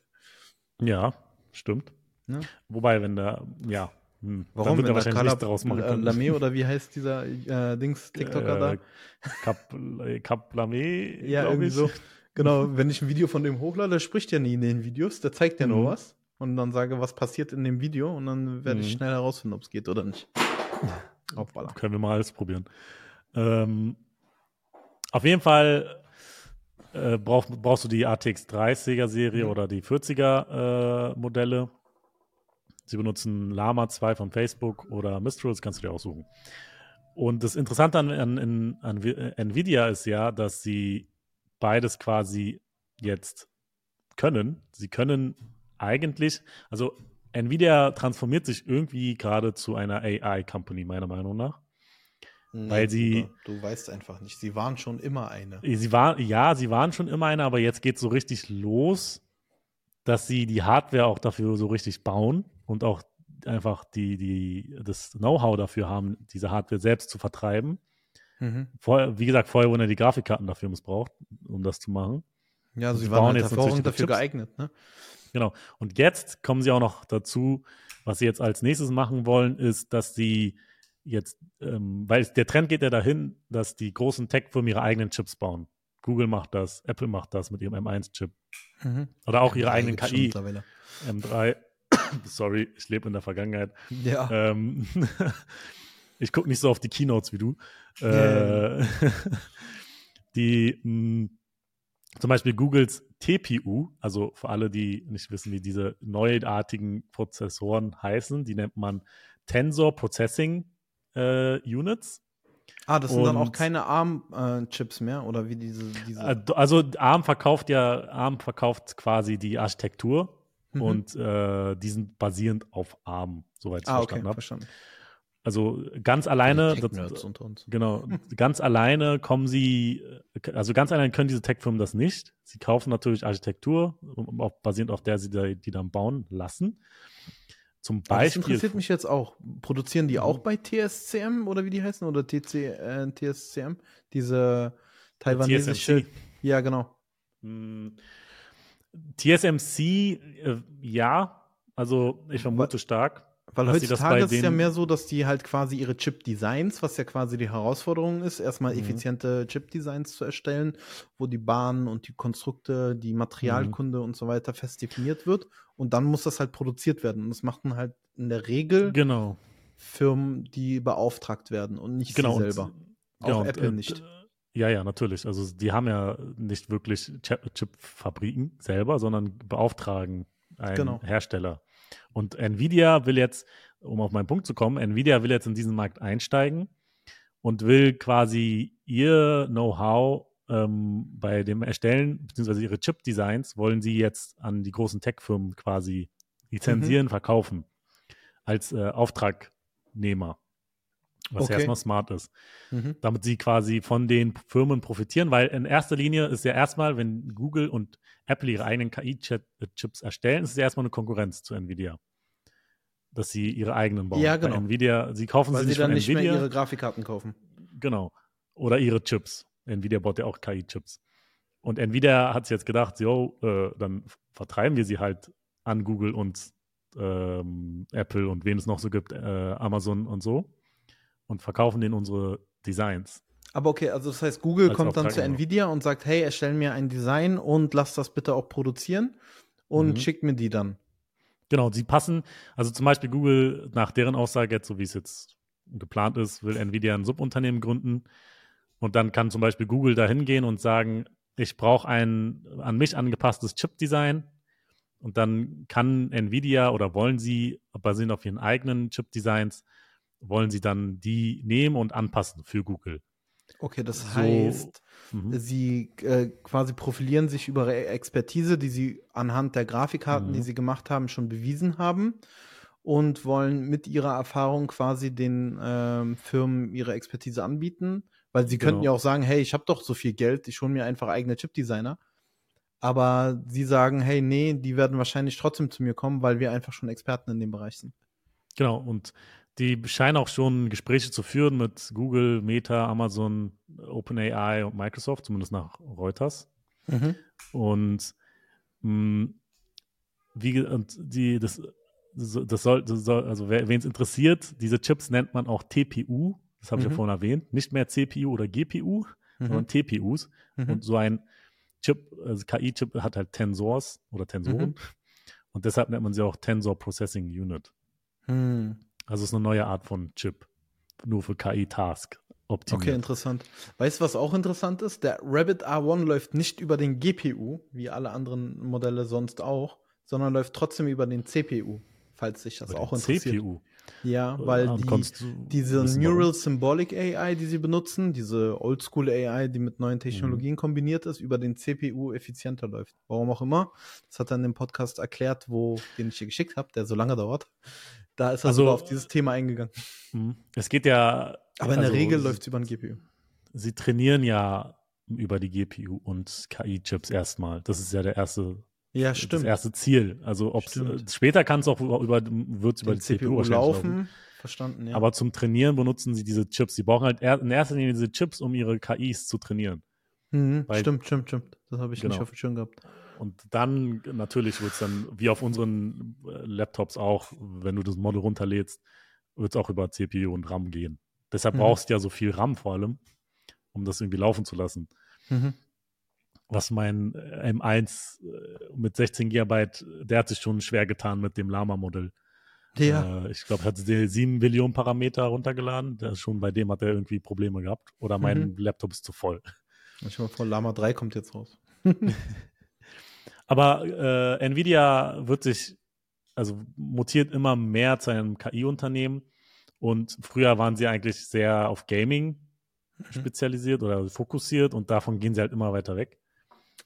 Ja, stimmt. Ne? Wobei, wenn der, ja, hm, dann Warum? wird er wahrscheinlich Kala- nichts daraus machen äh, können. Lame oder wie <laughs> heißt dieser äh, Dings TikToker da? Äh, Kap, äh, Kap Lame, Ja, irgendwie ich. so. Genau, <laughs> wenn ich ein Video von dem hochlade, der spricht ja nie in den Videos, der zeigt ja nur Mhm. was und dann sage, was passiert in dem Video und dann werde ich Mhm. schnell herausfinden, ob es geht oder nicht. <laughs> Hoppala. Können wir mal alles probieren. Ähm, auf jeden Fall äh, brauch, brauchst du die ATX 30er Serie Mhm. oder die 40er äh, Modelle. Sie benutzen Lama 2 von Facebook oder Mistral, das kannst du dir aussuchen. Und das Interessante an, an, an, an Nvidia ist ja, dass sie beides quasi jetzt können. Sie können eigentlich, also Nvidia transformiert sich irgendwie gerade zu einer AI-Company, meiner Meinung nach. Weil sie- Du weißt einfach nicht. Sie waren schon immer eine. Sie war, ja, sie waren schon immer eine, aber jetzt geht so richtig los, dass sie die Hardware auch dafür so richtig bauen und auch einfach die, die, das Know-how dafür haben, diese Hardware selbst zu vertreiben. Mhm. Vorher, wie gesagt, vorher wurden ja die Grafikkarten dafür missbraucht, um das zu machen. Ja, also Sie waren halt jetzt dafür Chips. geeignet. Ne? Genau. Und jetzt kommen sie auch noch dazu, was sie jetzt als nächstes machen wollen, ist, dass sie jetzt, ähm, weil der Trend geht ja dahin, dass die großen Tech-Firmen ihre eigenen Chips bauen. Google macht das, Apple macht das mit ihrem M1-Chip. Mhm. Oder auch ihre Ja, eigenen KI. mittlerweile. M3. <coughs> Sorry, ich lebe in der Vergangenheit. Ja. Ähm, <laughs> ich gucke nicht so auf die Keynotes wie du. Äh, <laughs> die mh, zum Beispiel Googles TPU, also für alle, die nicht wissen, wie diese neuartigen Prozessoren heißen, die nennt man Tensor Processing äh, Units. ah, das sind dann auch und- keine ARM-Chips mehr oder wie diese. diese Äh, Also ARM verkauft ja, ARM verkauft quasi die Architektur Mhm. und äh, die sind basierend auf ARM, soweit ich ah, okay, verstanden habe. verstanden. Also ganz alleine, das, genau, ganz alleine kommen sie, also ganz alleine können diese Tech-Firmen das nicht. Sie kaufen natürlich Architektur, basierend auf der sie da, die dann bauen lassen. Zum Aber das Beispiel. interessiert mich jetzt auch. Produzieren die Mhm. auch bei TSCM oder wie die heißen? Oder TC, äh, TSCM? Diese taiwanesische. TSMC. Ja, genau. Hm, TSMC, äh, ja, also ich vermute stark. Weil heutzutage ist es ja mehr so, dass die halt quasi ihre Chip-Designs, was ja quasi die Herausforderung ist, erstmal Mhm. effiziente Chip-Designs zu erstellen, wo die Bahnen und die Konstrukte, die Materialkunde und so weiter fest definiert wird. Und dann muss das halt produziert werden. Und das machen halt in der Regel Genau. Firmen, die beauftragt werden und nicht Genau. sie und- selber. genau, Auch und, Apple äh, nicht. Ja, ja, natürlich. Also die haben ja nicht wirklich Chip- Chip-Fabriken selber, sondern beauftragen einen Genau. Hersteller. Und Nvidia will jetzt, um auf meinen Punkt zu kommen, Nvidia will jetzt in diesen Markt einsteigen und will quasi ihr Know-how ähm, bei dem Erstellen, beziehungsweise ihre Chip-Designs, wollen sie jetzt an die großen Tech-Firmen quasi lizenzieren, Mhm. verkaufen. Als äh, Auftragnehmer. Was Okay. erstmal smart ist Mhm. damit sie quasi von den Firmen profitieren, weil in erster Linie ist ja erstmal, wenn Google und Apple ihre eigenen KI-Chips erstellen, ist es ja erstmal eine Konkurrenz zu Nvidia. Dass sie ihre eigenen bauen. Ja, genau. Bei Nvidia, sie kaufen Weil sie nicht dann nicht Nvidia. mehr ihre Grafikkarten kaufen. Genau. Oder ihre Chips. Nvidia baut ja auch KI-Chips. Und Nvidia hat sich jetzt gedacht, jo, äh, dann vertreiben wir sie halt an Google und ähm, Apple und wen es noch so gibt, äh, Amazon und so. Und verkaufen denen unsere Designs. Aber okay, also das heißt, Google Als kommt dann zu. Nvidia und sagt, hey, erstell mir ein Design und lass das bitte auch produzieren und Mhm. schickt mir die dann. Genau, sie passen, also zum Beispiel Google, nach deren Aussage jetzt, so wie es jetzt geplant ist, will Nvidia ein Subunternehmen gründen. Und dann kann zum Beispiel Google da hingehen und sagen, ich brauche ein an mich angepasstes Chip-Design. Und dann kann Nvidia oder wollen sie, basierend auf ihren eigenen Chip-Designs, wollen sie dann die nehmen und anpassen für Google. Okay, das So- heißt, Mhm. sie äh, quasi profilieren sich über ihre Expertise, die sie anhand der Grafikkarten, Mhm. die sie gemacht haben, schon bewiesen haben und wollen mit ihrer Erfahrung quasi den ähm, Firmen ihre Expertise anbieten, weil sie könnten Genau. ja auch sagen, hey, ich habe doch so viel Geld, ich hole mir einfach eigene Chipdesigner. Aber sie sagen, hey, nee, die werden wahrscheinlich trotzdem zu mir kommen, weil wir einfach schon Experten in dem Bereich sind. Genau, und die scheinen auch schon Gespräche zu führen mit Google, Meta, Amazon, OpenAI und Microsoft, zumindest nach Reuters. Und mh, wie ge- und die, das, das soll, das soll also wen es interessiert, diese Chips nennt man auch TPU, das habe ich ja Mhm. vorhin erwähnt, nicht mehr CPU oder GPU, sondern Mhm. TPUs. Mhm. Und so ein Chip, also KI-Chip hat halt Tensors oder Tensoren. Mhm. Und deshalb nennt man sie auch Tensor Processing Unit. Hm. Also es ist eine neue Art von Chip. Nur für KI-Task optimiert. Okay, interessant. Weißt du, was auch interessant ist? Der Rabbit R1 läuft nicht über den GPU, wie alle anderen Modelle sonst auch, sondern läuft trotzdem über den CPU, falls sich das Über auch den interessiert. CPU. Ja, weil Und die, diese Neural? Symbolic AI, die sie benutzen, diese Oldschool AI, die mit Mhm. neuen Technologien kombiniert ist, über den CPU effizienter läuft. Warum auch immer. Das hat er in dem Podcast erklärt, wo, den ich dir geschickt habe, der so lange dauert. Da ist er Also, sogar auf dieses Thema eingegangen. Mhm. Es geht ja. Aber in der also, Regel sie- läuft es über den GPU. Sie trainieren ja über die GPU und KI-Chips erstmal. Das ist ja der erste, Ja, das stimmt. erste Ziel. Also ob's, äh, Stimmt. später kann es auch über, wird's über Den die CPU, CPU wahrscheinlich laufen. Verstanden, ja. Aber zum Trainieren benutzen sie diese Chips. Sie brauchen halt in erster Linie diese Chips, um ihre KIs zu trainieren. Mhm, stimmt, stimmt, stimmt. Das habe ich nicht Genau. auf dem Schirm gehabt. Und dann natürlich wird es dann, wie auf unseren äh, Laptops auch, wenn du das Model runterlädst, wird es auch über CPU und RAM gehen. Deshalb Mhm. brauchst du ja so viel RAM vor allem, um das irgendwie laufen zu lassen. Mhm. Was mein äh, M1 äh, mit 16 GB, der hat sich schon schwer getan mit dem Lama-Modell. Ja. Äh, ich glaube, er hat die 7 Billionen Parameter runtergeladen. Der schon bei dem hat er irgendwie Probleme gehabt. Oder mein Mhm. Laptop ist zu voll. Ich mal vor, Lama 3 kommt jetzt raus. <laughs> Aber äh, Nvidia wird sich, also mutiert immer mehr zu einem KI-Unternehmen. Und früher waren sie eigentlich sehr auf Gaming spezialisiert oder fokussiert und davon gehen sie halt immer weiter weg.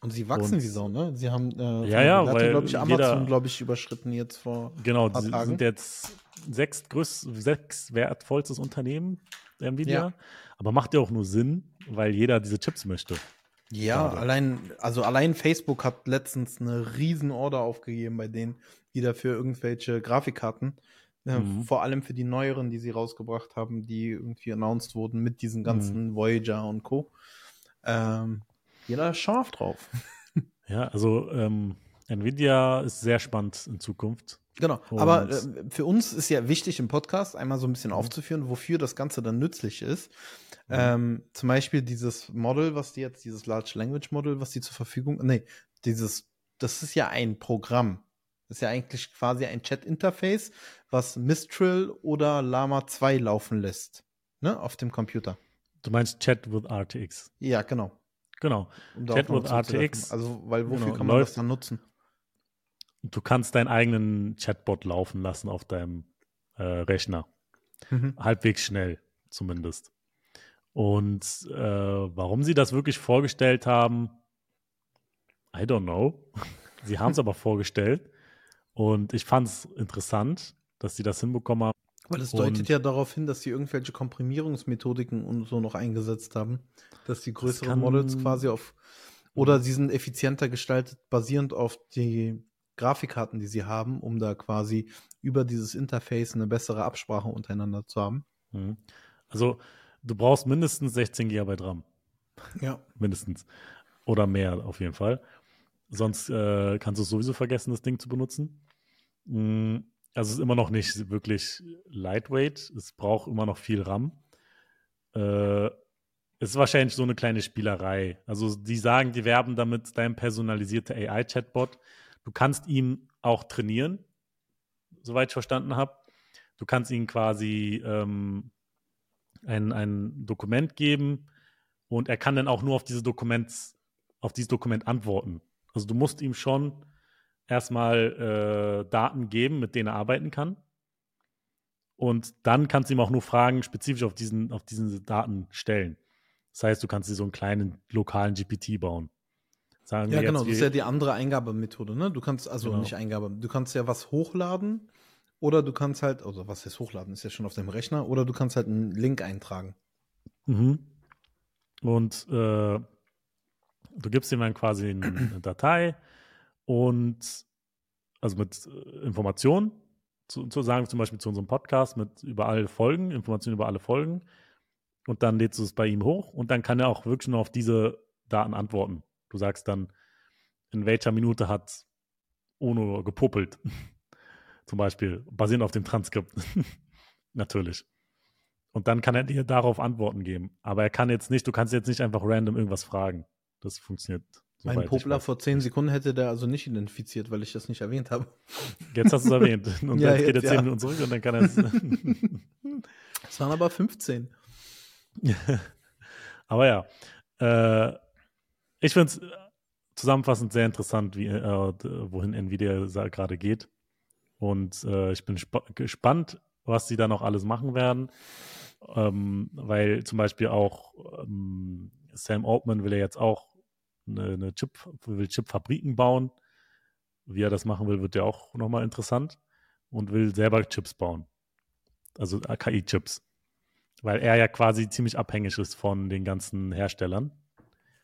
Und sie wachsen Und- wie Sau, ne? Sie haben, äh, Ja, ja, weil glaube ich, Amazon, glaube ich, überschritten jetzt vor. Genau, Paar sie Tagen. sind jetzt sechs, größt, sechs wertvollstes Unternehmen Nvidia. Ja. Aber macht ja auch nur Sinn, weil jeder diese Chips möchte. Ja, Gerade. allein, also allein Facebook hat letztens eine riesen Order aufgegeben bei denen, wieder für irgendwelche Grafikkarten. Äh, Mhm. Vor allem für die neueren, die sie rausgebracht haben, die irgendwie announced wurden mit diesen ganzen Voyager und Co. Ähm, jeder scharf drauf. <laughs> Ja, also ähm, Nvidia ist sehr spannend in Zukunft. Genau, Und- aber äh, für uns ist ja wichtig im Podcast einmal so ein Mhm. bisschen aufzuführen, wofür das Ganze dann nützlich ist. Ähm, zum Beispiel dieses Model, was die jetzt, dieses Large Language Model, was die zur Verfügung, nee, dieses, das ist ja ein Programm. Das ist ja eigentlich quasi ein Chat-Interface, was Mistral oder Llama 2 laufen lässt. Ne, auf dem Computer. Du meinst Chat with RTX. Ja, genau. Genau. Um Chat with. RTX. Also, weil wofür Genau, kann man läuft- das dann nutzen? Du kannst deinen eigenen Chatbot laufen lassen auf deinem äh, Rechner. Mhm. halbwegs schnell zumindest. Und äh, warum sie das wirklich vorgestellt haben, I don't know. <laughs> sie haben es aber vorgestellt und ich fand es interessant, dass sie das hinbekommen haben. Weil es deutet Und- ja darauf hin, dass sie irgendwelche Komprimierungsmethodiken und so noch eingesetzt haben, dass die größeren kann- Models quasi auf oder sie sind effizienter gestaltet, basierend auf die Grafikkarten, die sie haben, um da quasi über dieses Interface eine bessere Absprache untereinander zu haben. Mhm. Also du brauchst mindestens 16 GB RAM, Ja. <laughs> mindestens. Oder mehr auf jeden Fall. Sonst äh, kannst du es sowieso vergessen, das Ding zu benutzen. Mm, Also es ist immer noch nicht wirklich lightweight. Es braucht immer noch viel RAM. Äh, es ist wahrscheinlich so eine kleine Spielerei. Also die sagen, die werben damit dein personalisierte AI-Chatbot. Du kannst ihn auch trainieren, soweit ich verstanden habe. Du kannst ihm quasi ähm, ein, ein Dokument geben und er kann dann auch nur auf diese Dokument, auf dieses Dokument antworten. Also du musst ihm schon erstmal äh, Daten geben, mit denen er arbeiten kann. Und dann kannst du ihm auch nur Fragen spezifisch auf diesen, auf diesen Daten stellen. Das heißt, du kannst dir so einen kleinen lokalen GPT bauen. Sagen Ja, genau, das ist ja die andere Eingabemethode, ne? Du kannst, also Genau. nicht Eingabe, du kannst ja was hochladen oder du kannst halt, also was heißt hochladen, ist ja schon auf deinem Rechner, oder du kannst halt einen Link eintragen. Mhm. Und äh, du gibst ihm dann quasi eine, eine <clears throat> Datei und also mit äh, Informationen, zu, zu sagen, zum Beispiel zu unserem Podcast mit über alle Folgen, Informationen über alle Folgen. Und dann lädst du es bei ihm hoch und dann kann er auch wirklich nur auf diese Daten antworten. Du sagst dann, in welcher Minute hat Ono gepuppelt. <laughs> Zum Beispiel, basierend auf dem Transkript. <laughs> Natürlich. Und dann kann er dir darauf Antworten geben. Aber er kann jetzt nicht, du kannst jetzt nicht einfach random irgendwas fragen. Das funktioniert. Mein Popler vor 10 Sekunden hätte der also nicht identifiziert, weil ich das nicht erwähnt habe. <laughs> Jetzt hast du es erwähnt. Und Ja, jetzt geht er 10 ja. Minuten zurück und dann kann er es. Es waren aber 15. Aber ja, äh, ich finde es zusammenfassend sehr interessant, wie, äh, wohin Nvidia gerade geht. Und äh, ich bin spa- gespannt, was sie da noch alles machen werden. Ähm, weil zum Beispiel auch ähm, Sam Altman will ja jetzt auch eine, eine Chip, will Chipfabriken bauen. Wie er das machen will, wird ja auch nochmal interessant. Und will selber Chips bauen. Also äh, KI-Chips. Weil er ja quasi ziemlich abhängig ist von den ganzen Herstellern.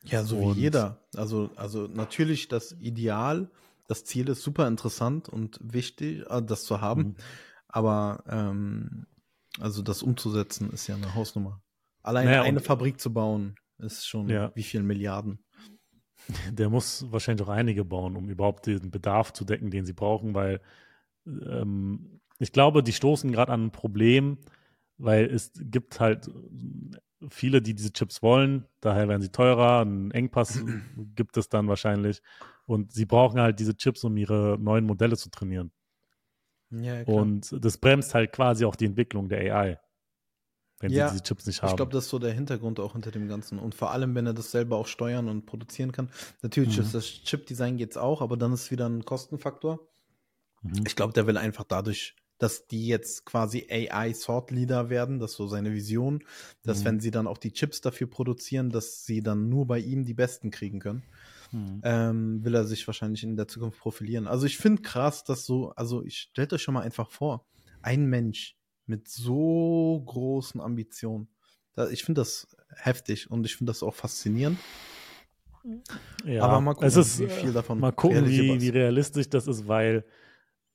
Ja, so Und- wie jeder. Also, also natürlich das Ideal, das Ziel ist super interessant und wichtig, äh, das zu haben. Mhm. Aber ähm, also das umzusetzen ist ja eine Hausnummer. Alleine Naja, eine Fabrik zu bauen, ist schon Ja. wie viel Milliarden. <laughs> Der muss wahrscheinlich auch einige bauen, um überhaupt den Bedarf zu decken, den sie brauchen, weil ähm, ich glaube, die stoßen gerade an ein Problem, weil es gibt halt viele, die diese Chips wollen, daher werden sie teurer, einen Engpass <clears throat> gibt es dann wahrscheinlich und sie brauchen halt diese Chips, um ihre neuen Modelle zu trainieren. Ja, Und das bremst halt quasi auch die Entwicklung der AI, wenn Ja, sie diese Chips nicht haben. Ich glaube, das ist so der Hintergrund auch hinter dem Ganzen. Und vor allem, wenn er das selber auch steuern und produzieren kann. Natürlich Mhm. ist das Chip-Design jetzt auch, aber dann ist es wieder ein Kostenfaktor. Mhm. Ich glaube, der will einfach dadurch, dass die jetzt quasi AI-Sort-Leader werden, das ist so seine Vision, dass Mhm. wenn sie dann auch die Chips dafür produzieren, dass sie dann nur bei ihm die besten kriegen können, Mhm. ähm, will er sich wahrscheinlich in der Zukunft profilieren. Also ich finde krass, dass so, also ich stellt euch schon mal einfach vor, ein Mensch mit so großen Ambitionen. Da, ich finde das heftig und ich finde das auch faszinierend. Ja, Aber mal gucken, es ist, wie viel davon mal gucken, wie, wie realistisch das ist, weil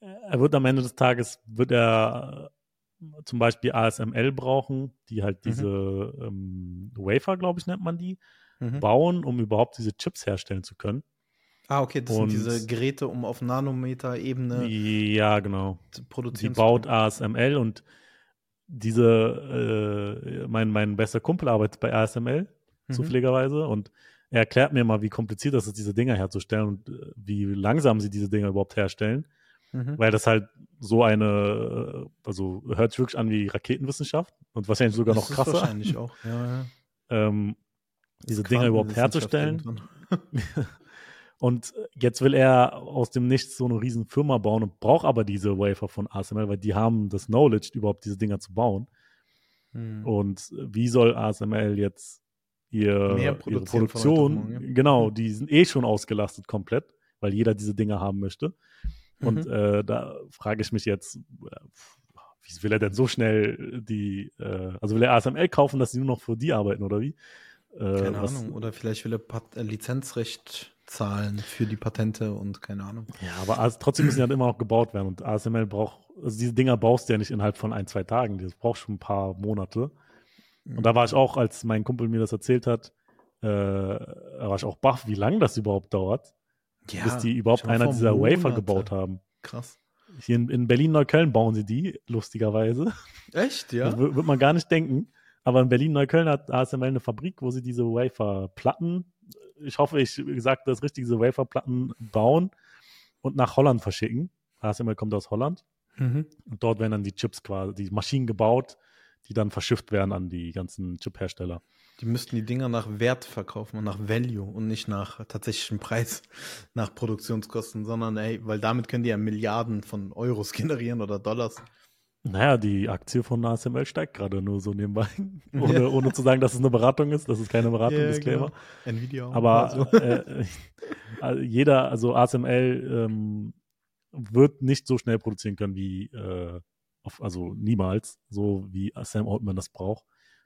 er wird am Ende des Tages, wird er äh, zum Beispiel ASML brauchen, die halt Mhm. diese ähm, Wafer, glaube ich, nennt man die, mhm. bauen, um überhaupt diese Chips herstellen zu können. Ah, okay, das und, sind diese Geräte, um auf Nanometer-Ebene ja, genau. zu produzieren. Die baut ASML und diese, äh, mein, mein bester Kumpel arbeitet bei ASML, mhm. zufälligerweise, und er erklärt mir mal, wie kompliziert das ist, diese Dinger herzustellen und äh, wie langsam sie diese Dinger überhaupt herstellen. Mhm. Weil das halt so eine, äh, also hört sich wirklich an wie Raketenwissenschaft und wahrscheinlich sogar das noch krasser. wahrscheinlich auch, ja, ja. <laughs> ähm, diese Dinger überhaupt herzustellen. <laughs> und jetzt will er aus dem Nichts so eine riesen Firma bauen und braucht aber diese Wafer von ASML, weil die haben das Knowledge, überhaupt diese Dinger zu bauen. Mhm. Und wie soll ASML jetzt ihr, ihre Produktion, genau, die sind eh schon ausgelastet komplett, weil jeder diese Dinger haben möchte. Und mhm. äh, da frage ich mich jetzt, wie will er denn so schnell die, äh, also will er ASML kaufen, dass sie nur noch für die arbeiten oder wie? Äh, keine was, Ahnung. Oder vielleicht will er Pat äh, Lizenzrecht zahlen für die Patente und keine Ahnung. Ja, aber also, trotzdem müssen die halt immer noch gebaut werden und ASML braucht, also diese Dinger brauchst du ja nicht innerhalb von ein, zwei Tagen, das braucht schon ein paar Monate. Und da war ich auch, als mein Kumpel mir das erzählt hat, äh, da war ich auch baff, wie lange das überhaupt dauert, ja, bis die überhaupt einer dieser Monate. Wafer gebaut haben. Krass. Hier in, in Berlin-Neukölln bauen sie die, lustigerweise. Echt, ja? Das wird man gar nicht denken. Aber in Berlin-Neukölln hat ASML eine Fabrik, wo sie diese Wafer-Platten, ich hoffe, ich gesagt das richtig, diese Wafer-Platten bauen und nach Holland verschicken. ASML kommt aus Holland. Mhm. Und dort werden dann die Chips quasi, die Maschinen gebaut, die dann verschifft werden an die ganzen Chip-Hersteller. Die müssten die Dinger nach Wert verkaufen und nach Value und nicht nach tatsächlichen Preis, <laughs> nach Produktionskosten, sondern ey, weil damit können die ja Milliarden von Euros <laughs> generieren oder Dollars. Naja, die Aktie von ASML steigt gerade nur so nebenbei, <laughs> ohne, ja. ohne zu sagen, dass es eine Beratung ist. Das ist keine Beratung, yeah, Disclaimer. Genau. Nvidia auch. Aber also. äh, äh, jeder, also ASML ähm, wird nicht so schnell produzieren können wie, äh, auf, also niemals, so wie Sam Altman das braucht.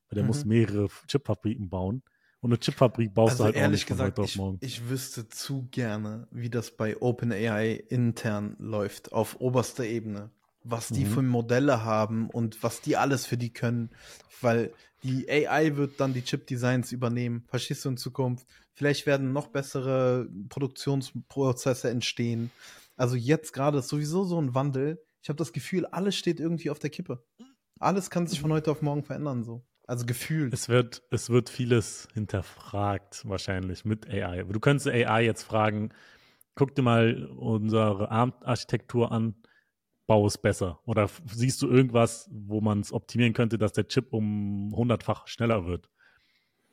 Weil der mhm. muss mehrere Chipfabriken bauen. Und eine Chipfabrik baust also du halt ehrlich auch nicht gesagt, ich, morgen. Ich wüsste zu gerne, wie das bei OpenAI intern läuft, auf oberster Ebene was die mhm. für Modelle haben und was die alles für die können, weil die AI wird dann die Chip-Designs übernehmen, verstehst du in Zukunft? Vielleicht werden noch bessere Produktionsprozesse entstehen. Also jetzt gerade ist sowieso so ein Wandel. Ich habe das Gefühl, alles steht irgendwie auf der Kippe. Alles kann sich von heute auf morgen verändern, so. Also gefühlt. Es wird, es wird vieles hinterfragt, wahrscheinlich mit AI. Du könntest AI jetzt fragen, guck dir mal unsere ARM-Architektur an bau es besser? Oder siehst du irgendwas, wo man es optimieren könnte, dass der Chip um hundertfach schneller wird?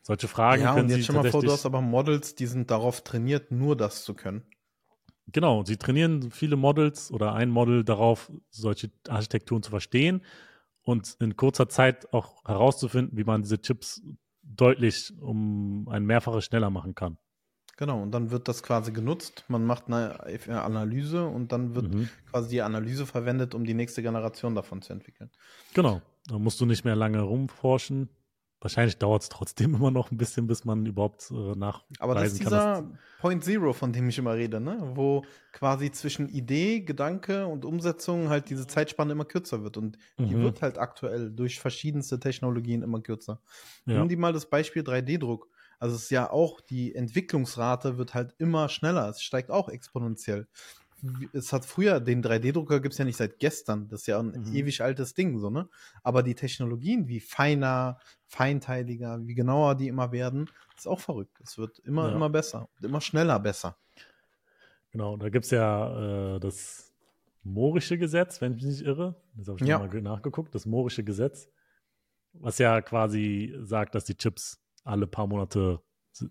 Solche Fragen ja, können und jetzt stell mal vor, du hast aber Models, die sind darauf trainiert, nur das zu können. Genau, sie trainieren viele Models oder ein Model darauf, solche Architekturen zu verstehen und in kurzer Zeit auch herauszufinden, wie man diese Chips deutlich um ein Mehrfaches schneller machen kann. Genau, und dann wird das quasi genutzt. Man macht eine Analyse und dann wird mhm. quasi die Analyse verwendet, um die nächste Generation davon zu entwickeln. Genau, da musst du nicht mehr lange rumforschen. Wahrscheinlich dauert es trotzdem <laughs> immer noch ein bisschen, bis man überhaupt äh, nach. Aber das ist dieser kann, Point Zero, von dem ich immer rede, ne? Wo quasi zwischen Idee, Gedanke und Umsetzung halt diese Zeitspanne immer kürzer wird. Und die mhm. wird halt aktuell durch verschiedenste Technologien immer kürzer. Ja. Nimm die mal das Beispiel 3D-Druck. Also es ist ja auch, die Entwicklungsrate wird halt immer schneller. Es steigt auch exponentiell. Es hat früher, den 3D-Drucker gibt es ja nicht seit gestern. Das ist ja ein mhm. ewig altes Ding, so, ne? Aber die Technologien, wie feiner, feinteiliger, wie genauer die immer werden, ist auch verrückt. Es wird immer, ja. immer besser. Immer schneller besser. Genau, da gibt es ja äh, das Moorische Gesetz, wenn ich mich nicht irre. Das habe ich ja. mal nachgeguckt. Das Moorische Gesetz, was ja quasi sagt, dass die Chips alle paar Monate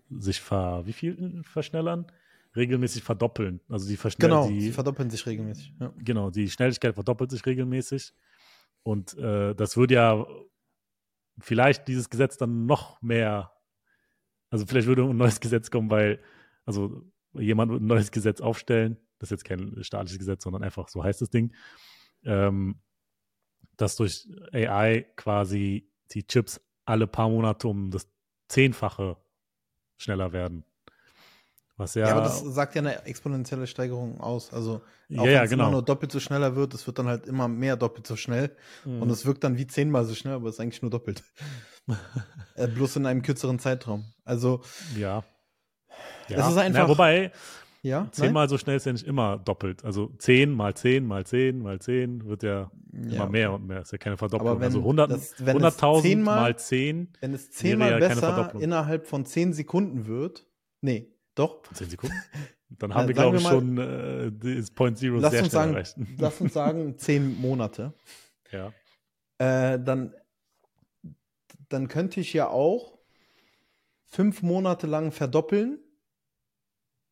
sich ver, wie viel verschnellern? Regelmäßig verdoppeln. Also die. Genau, die, verdoppeln sich regelmäßig. Ja. Genau, die Schnelligkeit verdoppelt sich regelmäßig. Und äh, das würde ja vielleicht dieses Gesetz dann noch mehr, also vielleicht würde ein neues Gesetz kommen, weil, also jemand ein neues Gesetz aufstellen, das ist jetzt kein staatliches Gesetz, sondern einfach so heißt das Ding, ähm, dass durch AI quasi die Chips alle paar Monate um das Zehnfache schneller werden. Was ja, Ja, aber das sagt ja eine exponentielle Steigerung aus. Also, Ja, auch ja, wenn es genau. immer nur doppelt so schneller wird, es wird dann halt immer mehr doppelt so schnell. Mhm. Und es wirkt dann wie zehnmal so schnell, aber es ist eigentlich nur doppelt. <laughs> äh, bloß in einem kürzeren Zeitraum. Also, ja. ja. Es ist einfach- Na, wobei, ja. nein? zehnmal so schnell ist ja nicht immer doppelt. Also 10 mal 10 mal 10 mal 10 wird ja, Ja, immer mehr und mehr. Ist ja keine Verdopplung. Aber wenn also 100 das- wenn es 100.000 zehnmal- mal 10 Wenn es zehnmal ja besser innerhalb von zehn Sekunden wird, nee, doch, 10 Sekunden. <laughs> Dann Ja, haben wir, sagen glaube ich, wir schon äh, das Point Zero lass sehr uns, schnell sagen, erreicht. <laughs> lass uns sagen zehn Monate, Ja. äh, dann, dann könnte ich ja auch fünf Monate lang verdoppeln.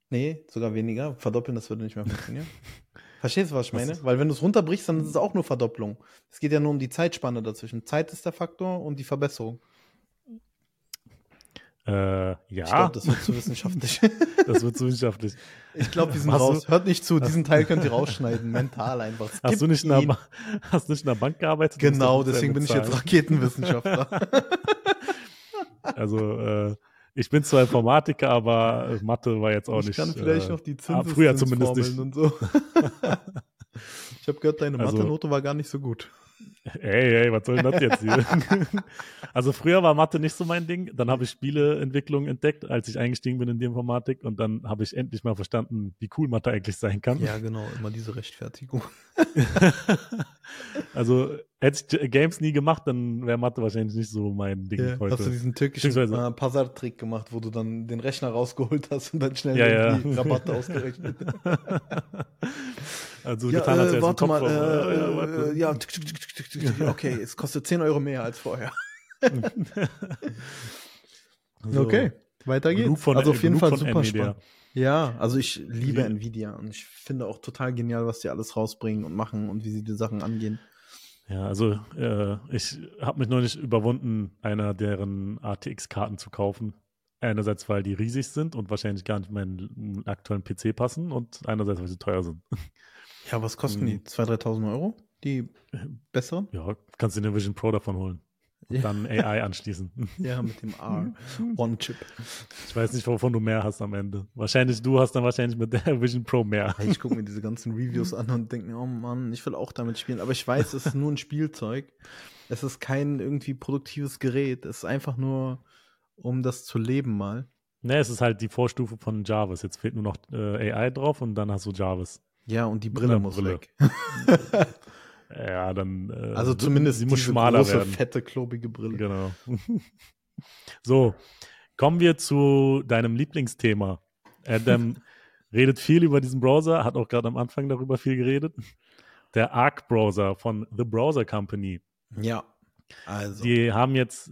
Nee, sogar weniger. Verdoppeln, das würde nicht mehr funktionieren. <laughs> Verstehst du, was ich Was meine? ist- Weil wenn du es runterbrichst, dann ist es auch nur Verdopplung. Es geht ja nur um die Zeitspanne dazwischen. Zeit ist der Faktor und die Verbesserung. Äh, Ich ja, glaube, das wird zu wissenschaftlich. <laughs> das wird so wissenschaftlich. Ich glaube, wir sind Hast du- raus. Hört nicht zu, diesen Teil könnt ihr rausschneiden, mental einfach. Hast du, nicht in. Ba- hast du nicht in der Bank gearbeitet? Du Genau, deswegen bin ich jetzt. Raketenwissenschaftler. <laughs> Also, äh, ich bin zwar Informatiker, aber äh, Mathe war jetzt auch ich nicht. kann vielleicht äh, noch die ah, früher zumindest Zinseszinsformeln und so. <laughs> ich habe gehört, deine Also- Mathe-Note war gar nicht so gut. Ey, ey, was soll denn das jetzt hier? <laughs> also früher war Mathe nicht so mein Ding. Dann habe ich Spieleentwicklung entdeckt, als ich eingestiegen bin in die Informatik. Und dann habe ich endlich mal verstanden, wie cool Mathe eigentlich sein kann. Ja, genau, immer diese Rechtfertigung. <laughs> Also hätte ich Games nie gemacht, dann wäre Mathe wahrscheinlich nicht so mein Ding Ja, heute. hast du diesen türkischen äh, Pazar-Trick gemacht, wo du dann den Rechner rausgeholt hast und dann schnell Ja, ja. die Rabatte ausgerechnet. <laughs> also ja, getan, äh, wär's ein warte mal, äh, äh, ja, okay, es kostet 10 Euro mehr als vorher. <laughs> So. Okay, weiter geht's. von, also auf jeden Fall super Nvidia. spannend. Ja, also ich liebe Nvidia und ich finde auch total genial, was die alles rausbringen und machen und wie sie die Sachen angehen. Ja, also äh, ich habe mich noch nicht überwunden, einer deren ATX-Karten zu kaufen. Einerseits, weil die riesig sind und wahrscheinlich gar nicht meinen aktuellen PC passen und einerseits, weil sie teuer sind. <laughs> Ja, was kosten die? 2.000, 3.000 Euro? Die besseren? Ja, kannst du den Vision Pro davon holen. Und Ja. dann AI anschließen. <laughs> Ja, mit dem R. <laughs> One-Chip. Ich weiß nicht, wovon du mehr hast am Ende. Wahrscheinlich, du hast dann wahrscheinlich mit der <laughs> Vision Pro mehr. Ich gucke mir diese ganzen Reviews an und denke mir, oh Mann, ich will auch damit spielen. Aber ich weiß, es ist nur ein Spielzeug. Es ist kein irgendwie produktives Gerät. Es ist einfach nur, um das zu leben mal. Ne, es ist halt die Vorstufe von Jarvis. Jetzt fehlt nur noch äh, AI drauf und dann hast du Jarvis. Ja, und die Brille Ja, muss Brille. weg. <laughs> Ja, dann. Äh, Also zumindest sie muss diese schmaler große, werden. fette, klobige Brille. Genau. <laughs> so, kommen wir zu deinem Lieblingsthema. Adam <laughs> redet viel über diesen Browser, hat auch gerade am Anfang darüber viel geredet. Der Arc-Browser von The Browser Company. Ja. Also. Die haben jetzt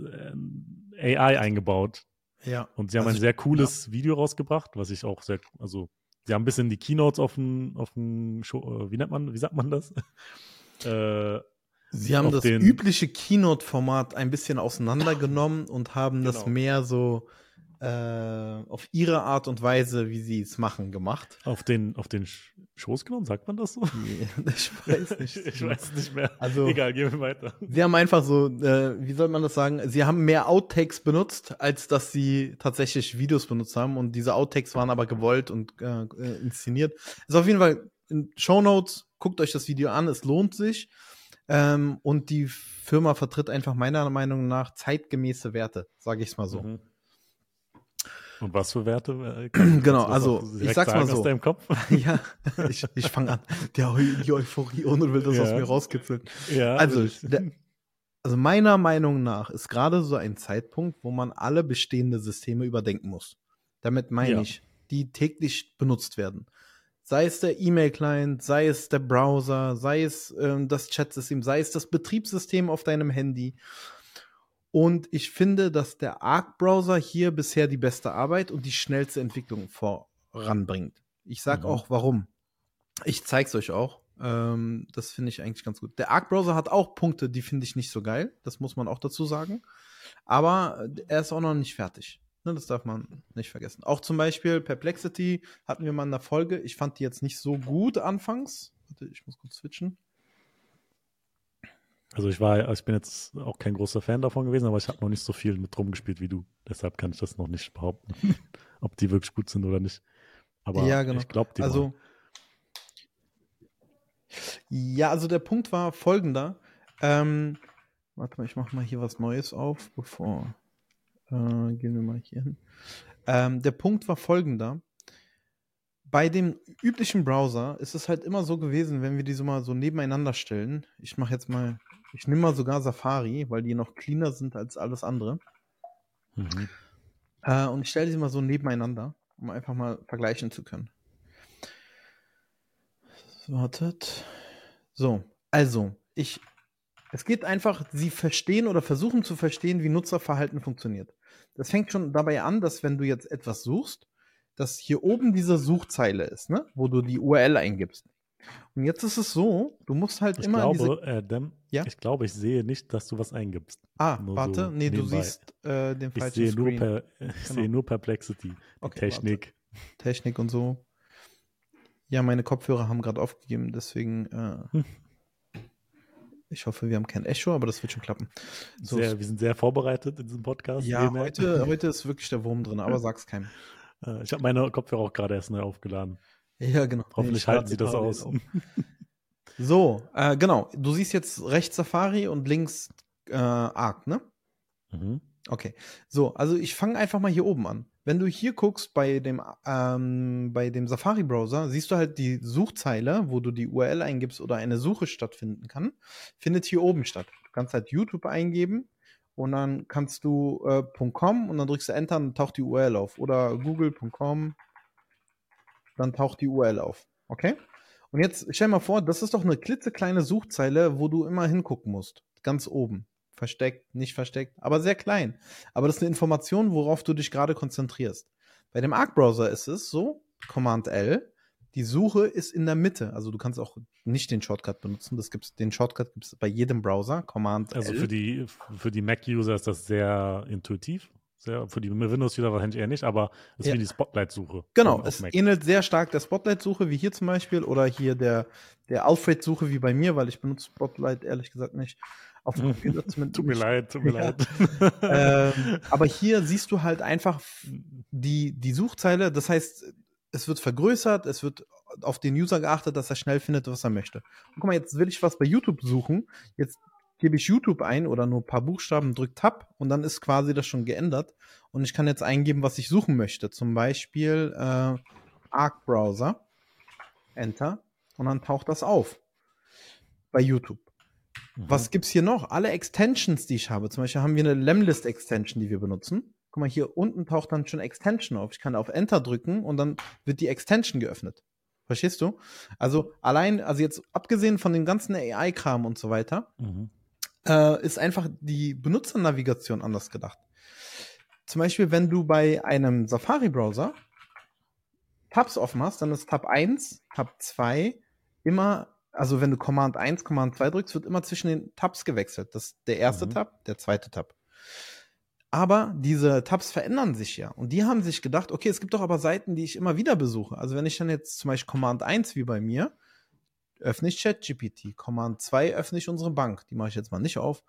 äh, AI eingebaut ja. und sie haben Also ein sehr cooles Video rausgebracht, was ich auch sehr, also sie haben ein bisschen die Keynotes auf dem, auf dem Show, äh, wie nennt man, wie sagt man das? <laughs> äh, Sie haben das übliche Keynote-Format ein bisschen auseinandergenommen und haben das Genau. mehr so äh, auf ihre Art und Weise, wie sie es machen, gemacht. auf den, auf den Sch- Schoß genommen, sagt man das so? <laughs> Ich weiß nicht. <laughs> ich weiß nicht mehr. Also- Egal, gehen wir weiter. Sie haben einfach so, äh, wie soll man das sagen? Sie haben mehr Outtakes benutzt, als dass sie tatsächlich Videos benutzt haben. Und diese Outtakes waren aber gewollt und äh, äh, inszeniert. Ist auf jeden Fall in Show Notes. Guckt euch das Video an, es lohnt sich. Ähm, und die Firma vertritt einfach meiner Meinung nach zeitgemäße Werte, sage ich es mal so. Mhm. Und was für Werte? äh, <clears throat> Genau, also, ich sag's mal so. Aus deinem Kopf? <laughs> ja, ich, ich fange an. Der, die Euphorie ohne will das Ja. aus mir rauskitzeln. ja, Also, ich. der- Also meiner Meinung nach ist gerade so ein Zeitpunkt, wo man alle bestehende Systeme überdenken muss. Damit meine Ja. ich, die täglich benutzt werden. Sei es der E-Mail-Client, sei es der Browser, sei es ähm, das Chatsystem, sei es das Betriebssystem auf deinem Handy. Und ich finde, dass der Arc-Browser hier bisher die beste Arbeit und die schnellste Entwicklung voranbringt. Ich sag Mhm. auch warum. Ich zeig's euch auch. Ähm, das finde ich eigentlich ganz gut. Der Arc-Browser hat auch Punkte, die finde ich nicht so geil. Das muss man auch dazu sagen. Aber äh, er ist auch noch nicht fertig. Ne, das darf man nicht vergessen. Auch zum Beispiel Perplexity hatten wir mal in der Folge. Ich fand die jetzt nicht so gut anfangs. Warte, ich muss kurz switchen. Also ich war, also ich bin jetzt auch kein großer Fan davon gewesen, aber ich habe noch nicht so viel mit rumgespielt wie du. Deshalb kann ich das noch nicht behaupten, <laughs> ob die wirklich gut sind oder nicht. Aber Ja, genau. ich glaube, die Also, wollen. ja, also der Punkt war folgender. Ähm, warte mal, ich mache mal hier was Neues auf, bevor. Äh, gehen wir mal hier hin. Ähm, der Punkt war folgender. Bei dem üblichen Browser ist es halt immer so gewesen, wenn wir die so mal so nebeneinander stellen. Ich mache jetzt mal, ich nehme mal sogar Safari, weil die noch cleaner sind als alles andere. Mhm. Äh, und ich stelle sie mal so nebeneinander, um einfach mal vergleichen zu können. Wartet. So, also, ich. Es geht einfach, sie verstehen oder versuchen zu verstehen, wie Nutzerverhalten funktioniert. Das fängt schon dabei an, dass wenn du jetzt etwas suchst, dass hier oben diese Suchzeile ist, ne? wo du die URL eingibst. Und jetzt ist es so, du musst halt Ich immer glaube, äh, Dem, Ja? ich glaube, ich sehe nicht, dass du was eingibst. Ah, nur warte, so nee, du nebenbei. siehst äh, den Ich falschen sehe Screen. per, <laughs> ich Genau. sehe nur Perplexity, Okay, Technik. Technik und so. Ja, meine Kopfhörer haben gerade aufgegeben, deswegen. Äh, Hm. ich hoffe, wir haben kein Echo, aber das wird schon klappen. So, Sehr, wir sind sehr vorbereitet in diesem Podcast. ja, heute, heute ist wirklich der Wurm drin, aber <laughs> sag's keinem. Äh, Ich habe meine Kopfhörer auch gerade erst neu aufgeladen. Ja, genau. <laughs> Hoffentlich Ich halten sie das aus. auf. <laughs> So, äh, genau. Du siehst jetzt rechts Safari und links äh, Arc, ne? Mhm. Okay. So, also ich fange einfach mal hier oben an. Wenn du hier guckst bei dem, ähm, bei dem Safari-Browser, siehst du halt die Suchzeile, wo du die URL eingibst oder eine Suche stattfinden kann, findet hier oben statt. Du kannst halt YouTube eingeben und dann kannst du äh, .com und dann drückst du Enter und dann taucht die URL auf. Oder google.com, dann taucht die URL auf. Okay? Und jetzt stell mal vor, das ist doch eine klitzekleine Suchzeile, wo du immer hingucken musst. Ganz oben. Versteckt, nicht versteckt, aber sehr klein. Aber das ist eine Information, worauf du dich gerade konzentrierst. Bei dem Arc-Browser ist es so, Command L, die Suche ist in der Mitte. Also du kannst auch nicht den Shortcut benutzen. Das gibt's, den Shortcut gibt es bei jedem Browser. Command Also L. für die, für die Mac-User ist das sehr intuitiv. Sehr, für die Windows-User wahrscheinlich eher nicht, aber es ist Ja. wie die Spotlight-Suche. Genau, es Mac. ähnelt sehr stark der Spotlight-Suche, wie hier zum Beispiel, oder hier der, der Alfred-Suche wie bei mir, weil ich benutze Spotlight ehrlich gesagt nicht. Auf dem Computer <laughs> zumindest. Tut mir leid, tut mir Ja. leid. <laughs> ähm, <laughs> aber hier siehst du halt einfach die, die Suchzeile, das heißt, es wird vergrößert, es wird auf den User geachtet, dass er schnell findet, was er möchte. Und guck mal, jetzt will ich was bei YouTube suchen, jetzt gebe ich YouTube ein oder nur ein paar Buchstaben, drück Tab und dann ist quasi das schon geändert und ich kann jetzt eingeben, was ich suchen möchte. Zum Beispiel äh, Arc Browser, Enter und dann taucht das auf bei YouTube. Was gibt's hier noch? Alle Extensions, die ich habe. Zum Beispiel haben wir eine Lemlist Extension, die wir benutzen. Guck mal, hier unten taucht dann schon Extension auf. Ich kann auf Enter drücken und dann wird die Extension geöffnet. Verstehst du? Also allein, also jetzt abgesehen von dem ganzen AI-Kram und so weiter, Mhm. Äh, ist einfach die Benutzernavigation anders gedacht. Zum Beispiel, wenn du bei einem Safari-Browser Tabs offen hast, dann ist Tab 1, Tab 2 immer, also wenn du Command 1, Command 2 drückst, wird immer zwischen den Tabs gewechselt. Das ist der erste Mhm. Tab, der zweite Tab. Aber diese Tabs verändern sich ja. Und die haben sich gedacht, okay, es gibt doch aber Seiten, die ich immer wieder besuche. Also wenn ich dann jetzt zum Beispiel Command 1 wie bei mir, öffne ich ChatGPT. Command 2 öffne ich unsere Bank. Die mache ich jetzt mal nicht auf.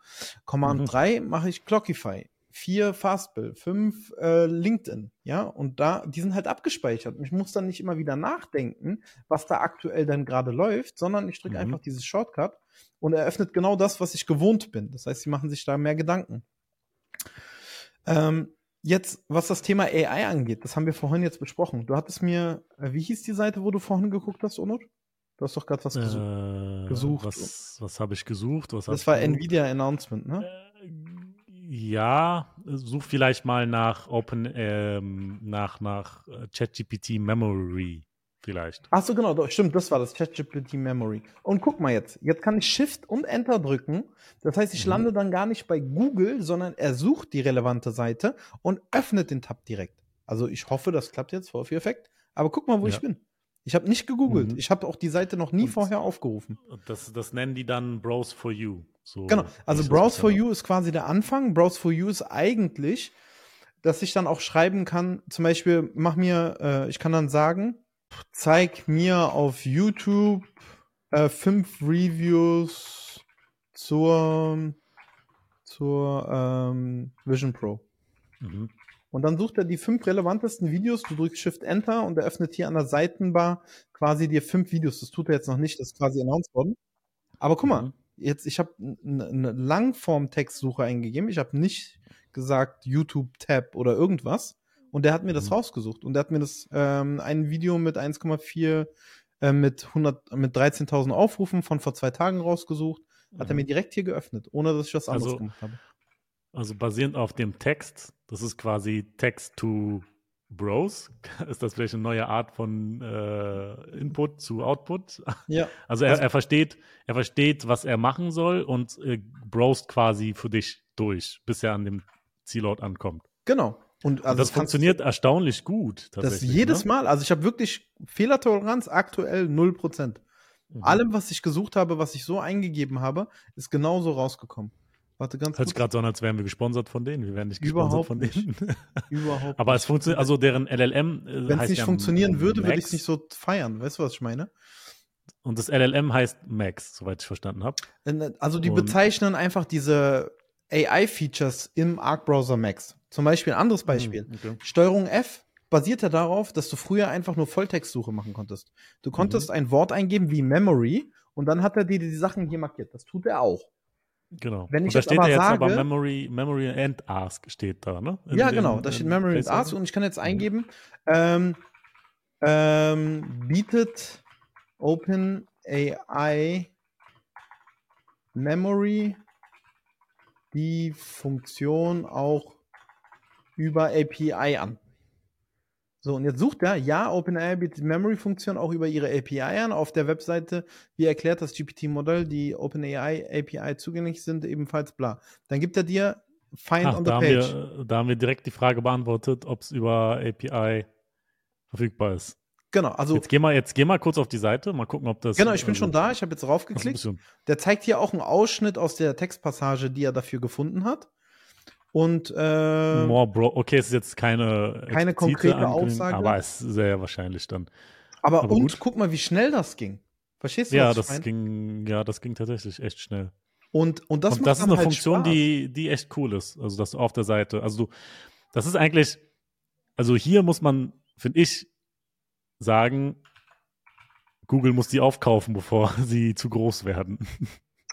Command Mhm. 3 mache ich Clockify. 4 Fastbill, 5 äh, LinkedIn. Ja, und da, die sind halt abgespeichert. Und ich muss dann nicht immer wieder nachdenken, was da aktuell dann gerade läuft, sondern ich drücke Mhm. einfach dieses Shortcut und er öffnet genau das, was ich gewohnt bin. Das heißt, sie machen sich da mehr Gedanken. Ähm, jetzt, was das Thema AI angeht, das haben wir vorhin jetzt besprochen. Du hattest mir, äh, wie hieß die Seite, wo du vorhin geguckt hast, Onur? Du hast doch gerade was gesucht. Äh, gesucht. Was, was habe ich gesucht? Was das war gesucht? Nvidia Announcement, ne? Äh, Ja, such vielleicht mal nach Open, ähm, nach, nach äh, ChatGPT Memory vielleicht. Ach so, genau, doch, stimmt, das war das ChatGPT Memory. Und guck mal jetzt, jetzt kann ich Shift und Enter drücken. Das heißt, ich Mhm. lande dann gar nicht bei Google, sondern er sucht die relevante Seite und öffnet den Tab direkt. Also ich hoffe, das klappt jetzt vor Effekt. Aber guck mal, wo Ja. ich bin. Ich habe nicht gegoogelt. Mhm. Ich habe auch die Seite noch nie Und- vorher aufgerufen. Das, das nennen die dann Browse for You. So, Genau, also Browse for You ist quasi der Anfang. Browse for You ist eigentlich, dass ich dann auch schreiben kann, zum Beispiel, mach mir, äh, ich kann dann sagen, zeig mir auf YouTube äh, fünf Reviews zur, zur ähm, Vision Pro. Mhm. Und dann sucht er die fünf relevantesten Videos, du drückst Shift Enter und er öffnet hier an der Seitenbar quasi dir fünf Videos. Das tut er jetzt noch nicht, das ist quasi announced worden. Aber guck mal, Mhm. jetzt, ich habe eine Langform-Textsuche eingegeben. Ich habe nicht gesagt YouTube-Tab oder irgendwas. Und der hat mir das Mhm. rausgesucht. Und der hat mir das ähm, ein Video mit 1,4 äh, mit 100 mit 13.000 Aufrufen von vor zwei Tagen rausgesucht. Hat er mir direkt hier geöffnet, ohne dass ich was anderes Also- gemacht habe. Also basierend auf dem Text, das ist quasi Text to Bros. <laughs> Ist das vielleicht eine neue Art von äh, Input zu Output? <laughs> Ja. Also er, Also- er versteht, er versteht, was er machen soll und äh, brost quasi für dich durch, bis er an dem Zielort ankommt. Genau. Und also und das funktioniert erstaunlich gut. Das jedes ne? Mal. Also ich habe wirklich Fehlertoleranz aktuell 0%. Mhm. Allem, was ich gesucht habe, was ich so eingegeben habe, ist genauso rausgekommen. Warte ganz Hört sich gerade so an, als wären wir gesponsert von denen. Wir werden nicht gesponsert Überhaupt von nicht. denen. <laughs> Überhaupt Aber es funktioniert, also deren LLM äh, Wenn es nicht ja funktionieren würde, würde ich es nicht so feiern. Weißt du, was ich meine? Und das LLM heißt Max, soweit ich verstanden habe. Äh, Also die Und- bezeichnen einfach diese AI-Features im Arc-Browser Max. Zum Beispiel ein anderes Beispiel. Hm, okay. Steuerung F basiert ja darauf, dass du früher einfach nur Volltextsuche machen konntest. Du konntest ein Wort eingeben wie Memory und dann hat er dir die Sachen hier markiert. Das tut er auch. Genau. Wenn und ich da jetzt steht aber ja jetzt sage- aber Memory, Memory and Ask steht da, ne? In ja, genau. Da steht Memory and. Ask und ich kann jetzt eingeben, ähm, ähm, bietet Open AI Memory die Funktion auch über API an. So, und jetzt sucht er, ja, OpenAI bietet Memory-Funktion auch über ihre API an. Auf der Webseite, wie erklärt das GPT-Modell, die OpenAI API zugänglich sind, ebenfalls bla. Dann gibt er dir Find Ach, on the da, haben Page. wir, da haben wir direkt die Frage beantwortet, ob es über API verfügbar ist. Genau, also Jetzt geh, mal, jetzt geh mal kurz auf die Seite, mal gucken, ob das. Genau, ich bin also- schon da. Ich habe jetzt Ach so, raufgeklickt. bist du- Der zeigt hier auch einen Ausschnitt aus der Textpassage, die er dafür gefunden hat. Und äh, More Bro. Okay, es ist jetzt keine, Keine konkrete Ankündigung, Aussage. Aber es ist sehr wahrscheinlich dann. aber, aber und gut. guck mal, wie schnell das ging. Verstehst du, Ja, das meine? ging, ja, das ging tatsächlich echt schnell. Und, und das, und das ist eine halt Funktion, Spaß. die, die echt cool ist. Also, dass du auf der Seite, also du, das ist eigentlich, also hier muss man, finde ich, sagen, Google muss die aufkaufen, bevor <laughs> sie zu groß werden.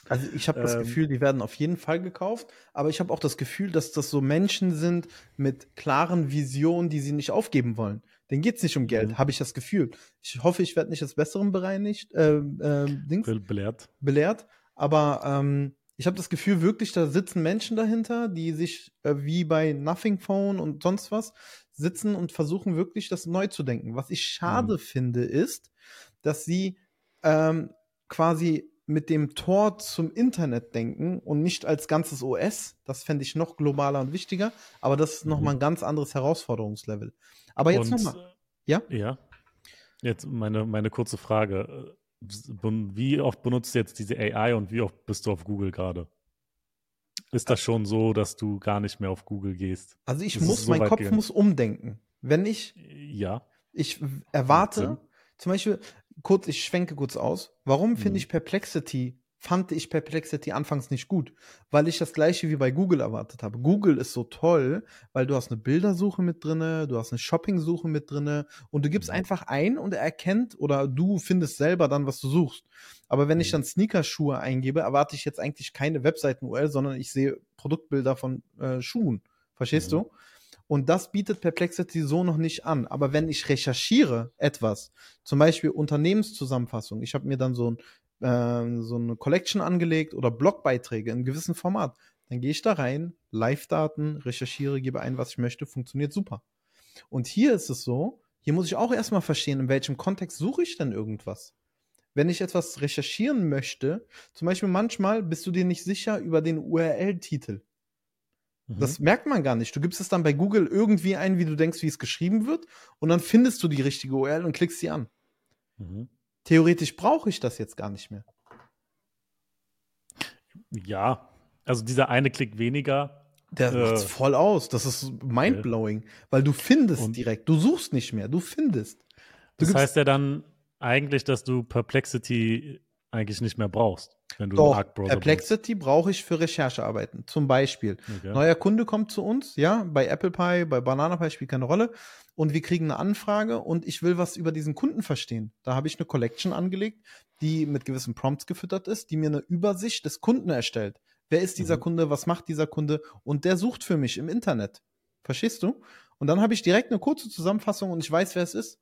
Also ich habe das Ähm. Gefühl, die werden auf jeden Fall gekauft, aber ich habe auch das Gefühl, dass das so Menschen sind mit klaren Visionen, die sie nicht aufgeben wollen. Denen geht's nicht um Geld, Mhm. habe ich das Gefühl. Ich hoffe, ich werde nicht des Besseren bereinigt, äh, äh, Dings, Be- Belehrt. belehrt, aber ähm, ich habe das Gefühl wirklich, da sitzen Menschen dahinter, die sich äh, wie bei Nothing Phone und sonst was sitzen und versuchen wirklich das neu zu denken. Was ich schade Mhm. finde, ist, dass sie ähm, quasi mit dem Tor zum Internet denken und nicht als ganzes OS. Das fände ich noch globaler und wichtiger, aber das ist Mhm. nochmal ein ganz anderes Herausforderungslevel. Aber jetzt nochmal. Ja? Ja. Jetzt meine, meine kurze Frage. Ben- Wie oft benutzt du jetzt diese AI und wie oft bist du auf Google gerade? Ist das schon so, dass du gar nicht mehr auf Google gehst? Also ich ist muss, so mein Kopf gegangen. muss umdenken. Wenn ich Ja. Ich erwarte, zum Beispiel, kurz, ich schwenke kurz aus. Warum Mhm. finde ich Perplexity, fand ich Perplexity anfangs nicht gut? Weil ich das gleiche wie bei Google erwartet habe. Google ist so toll, weil du hast eine Bildersuche mit drinne, du hast eine Shoppingsuche mit drinne und du gibst Mhm. einfach ein und er erkennt oder du findest selber dann, was du suchst. Aber wenn ich Mhm. dann Sneakerschuhe eingebe, erwarte ich jetzt eigentlich keine Webseiten-URL, sondern ich sehe Produktbilder von äh, Schuhen. Verstehst Mhm. du? Und das bietet Perplexity so noch nicht an. Aber wenn ich recherchiere etwas, zum Beispiel Unternehmenszusammenfassung, ich habe mir dann so, ein, äh, so eine Collection angelegt oder Blogbeiträge in einem gewissen Format, dann gehe ich da rein, Live-Daten, recherchiere, gebe ein, was ich möchte, funktioniert super. Und hier ist es so, hier muss ich auch erstmal verstehen, in welchem Kontext suche ich denn irgendwas. Wenn ich etwas recherchieren möchte, zum Beispiel manchmal bist du dir nicht sicher über den URL-Titel. Mhm. Das merkt man gar nicht. Du gibst es dann bei Google irgendwie ein, wie du denkst, wie es geschrieben wird, und dann findest du die richtige URL und klickst sie an. Mhm. Theoretisch brauche ich das jetzt gar nicht mehr. Ja. Also dieser eine Klick weniger. Der Äh. macht's voll aus. Das ist mindblowing, weil du findest Und- direkt. Du suchst nicht mehr, du findest. Du Das heißt ja dann eigentlich, dass du Perplexity eigentlich nicht mehr brauchst. Wenn du Doch, Perplexity brauche ich für Recherchearbeiten. Zum Beispiel. Okay. neuer Kunde kommt zu uns, ja, bei Apple Pie, bei Banana Pie spielt keine Rolle. Und wir kriegen eine Anfrage und ich will was über diesen Kunden verstehen. Da habe ich eine Collection angelegt, die mit gewissen Prompts gefüttert ist, die mir eine Übersicht des Kunden erstellt. Wer ist dieser Mhm. Kunde? Was macht dieser Kunde? Und der sucht für mich im Internet. Verstehst du? Und dann habe ich direkt eine kurze Zusammenfassung und ich weiß, wer es ist.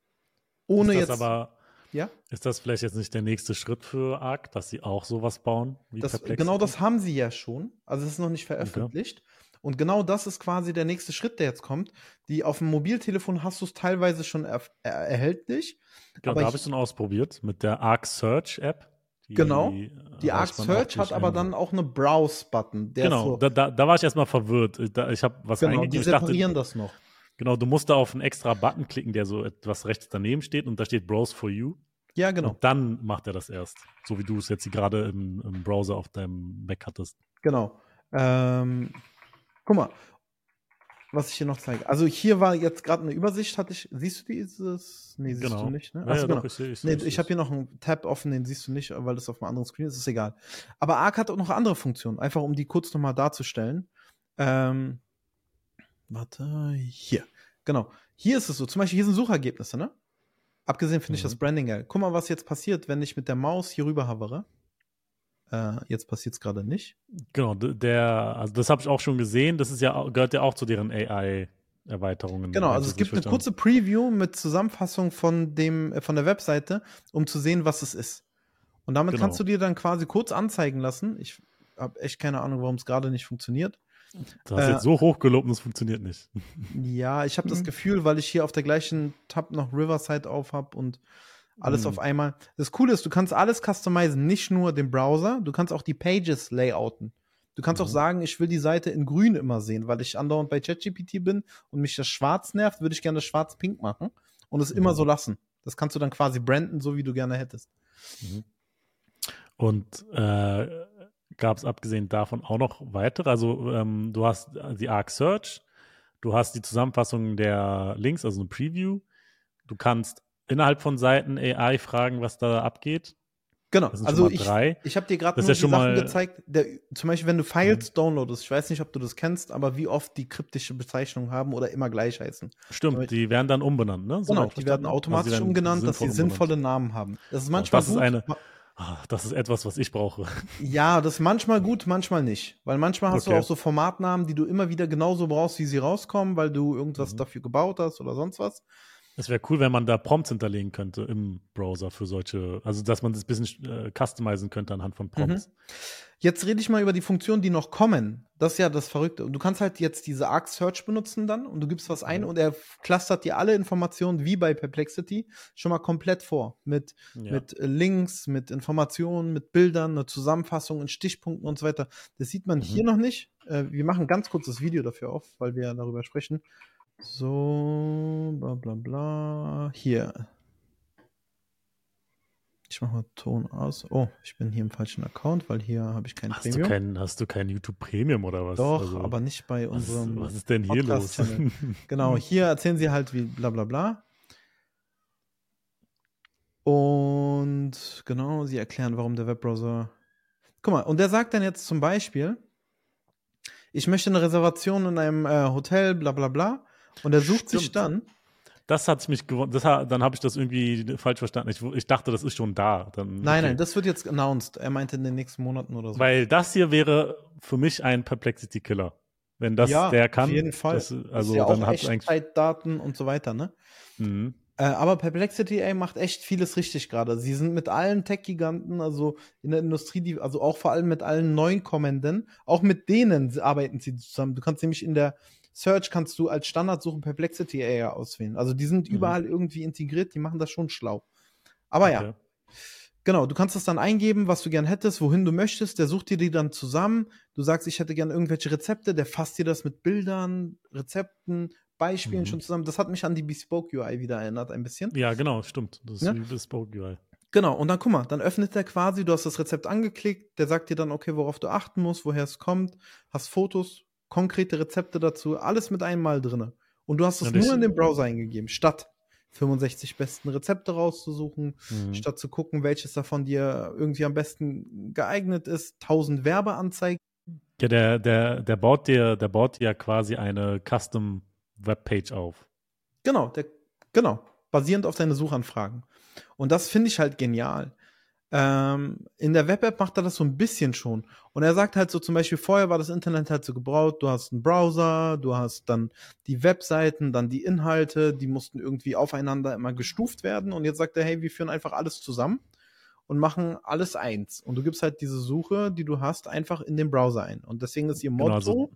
Ohne ist jetzt. aber, ja, ist das vielleicht jetzt nicht der nächste Schritt für Arc, dass sie auch sowas bauen wie das, Perplexity? genau das haben sie ja schon. Also es ist noch nicht veröffentlicht. Und genau das ist quasi der nächste Schritt, der jetzt kommt. Die auf dem Mobiltelefon hast du es teilweise schon er er erhältlich. Genau, aber da habe ich- ich schon ausprobiert mit der Arc Search App. Die, Genau. äh, Die Arc Search hat aber dann auch eine Browse-Button. Genau, so, da, da, da war ich erstmal verwirrt. Da, ich habe was genau, die Ich dachte, separieren das noch. genau, du musst da auf einen extra Button klicken, der so etwas rechts daneben steht und da steht Browse for You. Ja, genau. Und dann macht er das erst. So wie du es jetzt gerade im, im Browser auf deinem Mac hattest. Genau. Ähm, guck mal, was ich hier noch zeige. Also hier war jetzt gerade eine Übersicht, hatte ich. Siehst du dieses? Nee, siehst Genau. du nicht, ne? Achso, ja, genau. doch, ich, seh- ich, Nee, ich habe hier noch einen Tab offen, den siehst du nicht, weil das auf einem anderen Screen ist, ist egal. Aber Arc hat auch noch andere Funktionen, einfach um die kurz nochmal darzustellen. Ähm, warte, hier. Genau. Hier ist es so, zum Beispiel, hier sind Suchergebnisse, ne? Abgesehen finde ich Mhm. das Branding geil. Guck mal, was jetzt passiert, wenn ich mit der Maus hier rüber hovere. Äh, jetzt passiert es gerade nicht. Genau, der, also das habe ich auch schon gesehen. Das ist ja, gehört ja auch zu deren AI-Erweiterungen. Genau, also es gibt eine kurze Preview mit Zusammenfassung von dem äh, von der Webseite, um zu sehen, was es ist. Und damit Genau. kannst du dir dann quasi kurz anzeigen lassen. Ich habe echt keine Ahnung, warum es gerade nicht funktioniert. Du hast äh, jetzt so hoch gelobt und es funktioniert nicht. <laughs> Ja, ich habe das Mhm. Gefühl, weil ich hier auf der gleichen Tab noch Riverside auf habe und alles Mhm. auf einmal. Das Coole ist, du kannst alles customizen, nicht nur den Browser, du kannst auch die Pages layouten. Du kannst auch Mhm. sagen, ich will die Seite in grün immer sehen, weil ich andauernd bei ChatGPT bin und mich das schwarz nervt, würde ich gerne das schwarz-pink machen und es immer Mhm. so lassen. Das kannst du dann quasi branden, so wie du gerne hättest. Und äh, gab es abgesehen davon auch noch weitere? Also ähm, du hast die Arc Search, du hast die Zusammenfassung der Links, also eine Preview. Du kannst innerhalb von Seiten AI fragen, was da abgeht. Genau, also ich, ich habe dir gerade nur ja die schon Sachen mal- Mhm. gezeigt. Der, zum Beispiel, wenn du Files downloadest, ich weiß nicht, ob du das kennst, aber wie oft die kryptische Bezeichnungen haben oder immer gleich heißen. Stimmt, Aber- die werden dann umbenannt, ne? Genau, Soweit die werden automatisch Also die werden umgenannt, dass sie sinnvoll umbenannt. sinnvolle Namen haben. Das ist manchmal das ist gut. eine- das ist etwas, was ich brauche. Ja, das ist manchmal gut, manchmal nicht. Weil manchmal hast Okay. du auch so Formatnamen, die du immer wieder genauso brauchst, wie sie rauskommen, weil du irgendwas Mhm. dafür gebaut hast oder sonst was. Es wäre cool, wenn man da Prompts hinterlegen könnte im Browser für solche, also dass man das ein bisschen äh, customizen könnte anhand von Prompts. Jetzt rede ich mal über die Funktionen, die noch kommen. Das ist ja das Verrückte. Und du kannst halt jetzt diese Arc Search benutzen dann und du gibst was ein Mhm. und er clustert dir alle Informationen wie bei Perplexity schon mal komplett vor. Mit, Ja. mit äh, Links, mit Informationen, mit Bildern, eine Zusammenfassung in Stichpunkten und so weiter. Das sieht man Mhm. hier noch nicht. Äh, wir machen ganz kurz das Video dafür auf, weil wir ja darüber sprechen. So, bla bla bla. Hier. Ich mache mal Ton aus. Oh, ich bin hier im falschen Account, weil hier habe ich kein Hast du, Premium. kein, hast du kein YouTube Premium oder was? Doch, Also, aber nicht bei was, unserem. was ist denn hier los? <laughs> Genau, hier erzählen sie halt wie bla bla bla. Und genau, sie erklären, warum der Webbrowser. Guck mal, und der sagt dann jetzt zum Beispiel, ich möchte eine Reservation in einem äh, Hotel, bla bla bla. Und er sucht sich Stimmt. dann. Das hat mich ha- dann habe ich das irgendwie falsch verstanden. Ich, ich dachte, das ist schon da. Dann, Nein, okay. nein, das wird jetzt announced. Er meinte in den nächsten Monaten oder so. Weil das hier wäre für mich ein Perplexity-Killer. Wenn das ja, der kann. auf jeden Fall. Das, also ist ja dann hat es eigentlich. Echtzeitdaten und so weiter, ne? Mhm. Äh, aber Perplexity ey, macht echt vieles richtig gerade. Sie sind mit allen Tech-Giganten, also in der Industrie, die, also auch vor allem mit allen Neukommenden, auch mit denen arbeiten sie zusammen. Du kannst nämlich in der Search kannst du als Standardsuche Perplexity AI auswählen. Also die sind Mhm. überall irgendwie integriert, die machen das schon schlau. Aber ja, Okay. Genau, du kannst das dann eingeben, was du gern hättest, wohin du möchtest. Der sucht dir die dann zusammen. Du sagst, ich hätte gern irgendwelche Rezepte. Der fasst dir das mit Bildern, Rezepten, Beispielen Mhm. schon zusammen. Das hat mich an die Bespoke UI wieder erinnert, ein bisschen. Ja, genau, stimmt. Das ist Ja? wie Bespoke UI. Genau, und dann guck mal, dann öffnet der quasi, du hast das Rezept angeklickt, der sagt dir dann, okay, worauf du achten musst, woher es kommt, hast Fotos, konkrete Rezepte dazu, alles mit einmal drinne. Und du hast es Ja, nur in den Browser eingegeben, statt 65 besten Rezepte rauszusuchen, mhm. statt zu gucken, welches davon dir irgendwie am besten geeignet ist, 1000 Werbeanzeigen. Ja, der, der, der baut dir, der baut dir quasi eine Custom Webpage auf. Genau, der, genau, basierend auf deine Suchanfragen. Und das finde ich halt genial. Ähm, in der Web-App macht er das so ein bisschen schon. Und er sagt halt so zum Beispiel, vorher war das Internet halt so gebraut, du hast einen Browser, du hast dann die Webseiten, dann die Inhalte, die mussten irgendwie aufeinander immer gestuft werden. Und jetzt sagt er, hey, wir führen einfach alles zusammen und machen alles eins. Und du gibst halt diese Suche, die du hast, einfach in den Browser ein. Und deswegen ist ihr Motto, genau,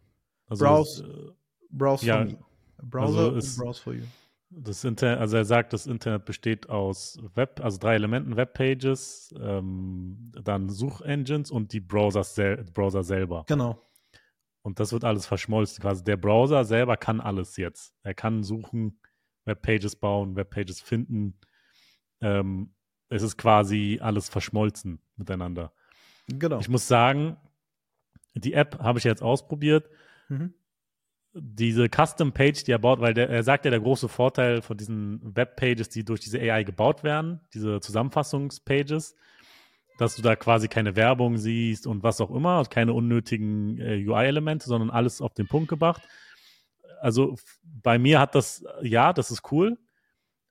also, also browse, äh, browse ja, for me. Browser also ist, browse for you. Das Internet, also er sagt, das Internet besteht aus Web, also drei Elementen, Webpages, ähm, dann Suchengines und die Browsers sel Browser selber. Genau. Und das wird alles verschmolzen. Quasi der Browser selber kann alles jetzt. Er kann suchen, Webpages bauen, Webpages finden. Ähm, es ist quasi alles verschmolzen miteinander. Genau. Ich muss sagen, die App habe ich jetzt ausprobiert. Mhm diese Custom Page, die er baut, weil der, er sagt ja, der große Vorteil von diesen Webpages, die durch diese AI gebaut werden, diese Zusammenfassungspages, dass du da quasi keine Werbung siehst und was auch immer, keine unnötigen äh, UI-Elemente, sondern alles auf den Punkt gebracht. Also bei mir hat das, ja, das ist cool,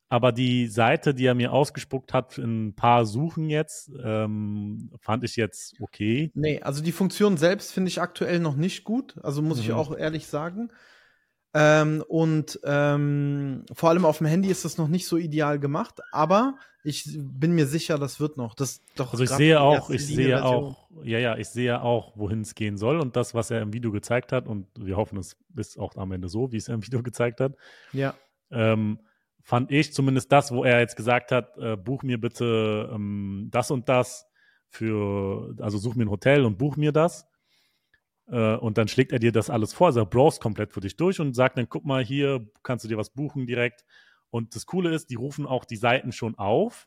aber die Seite, die er mir ausgespuckt hat in ein paar Suchen jetzt, ähm, fand ich jetzt okay. Nee, also die Funktion selbst finde ich aktuell noch nicht gut. Also muss mhm. ich auch ehrlich sagen. Ähm, und ähm, vor allem auf dem Handy ist das noch nicht so ideal gemacht, aber ich bin mir sicher, das wird noch. Das doch also ich sehe auch, ich sehe auch, ja, ja, ich sehe auch, wohin es gehen soll und das, was er im Video gezeigt hat, und wir hoffen, es ist auch am Ende so, wie es im Video gezeigt hat. Ja. Ähm, fand ich zumindest das, wo er jetzt gesagt hat, äh, buch mir bitte ähm, das und das für, also such mir ein Hotel und buch mir das. Äh, und dann schlägt er dir das alles vor, also er browst komplett für dich durch und sagt dann, guck mal, hier kannst du dir was buchen direkt. Und das Coole ist, die rufen auch die Seiten schon auf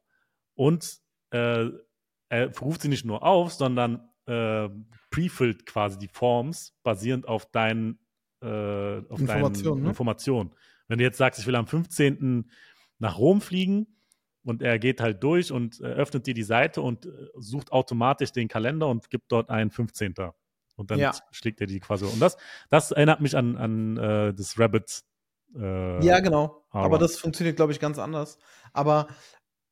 und äh, er ruft sie nicht nur auf, sondern äh, prefilled quasi die Forms basierend auf deinen äh, auf Informationen. Deinen ne? Informationen. Wenn du jetzt sagst, ich will am 15. nach Rom fliegen und er geht halt durch und äh, öffnet dir die Seite und äh, sucht automatisch den Kalender und gibt dort einen 15. Und dann ja. schlägt er die quasi. Und das, das erinnert mich an, an äh, das Rabbit. Äh, ja, genau. Aber, aber das funktioniert, glaube ich, ganz anders. Aber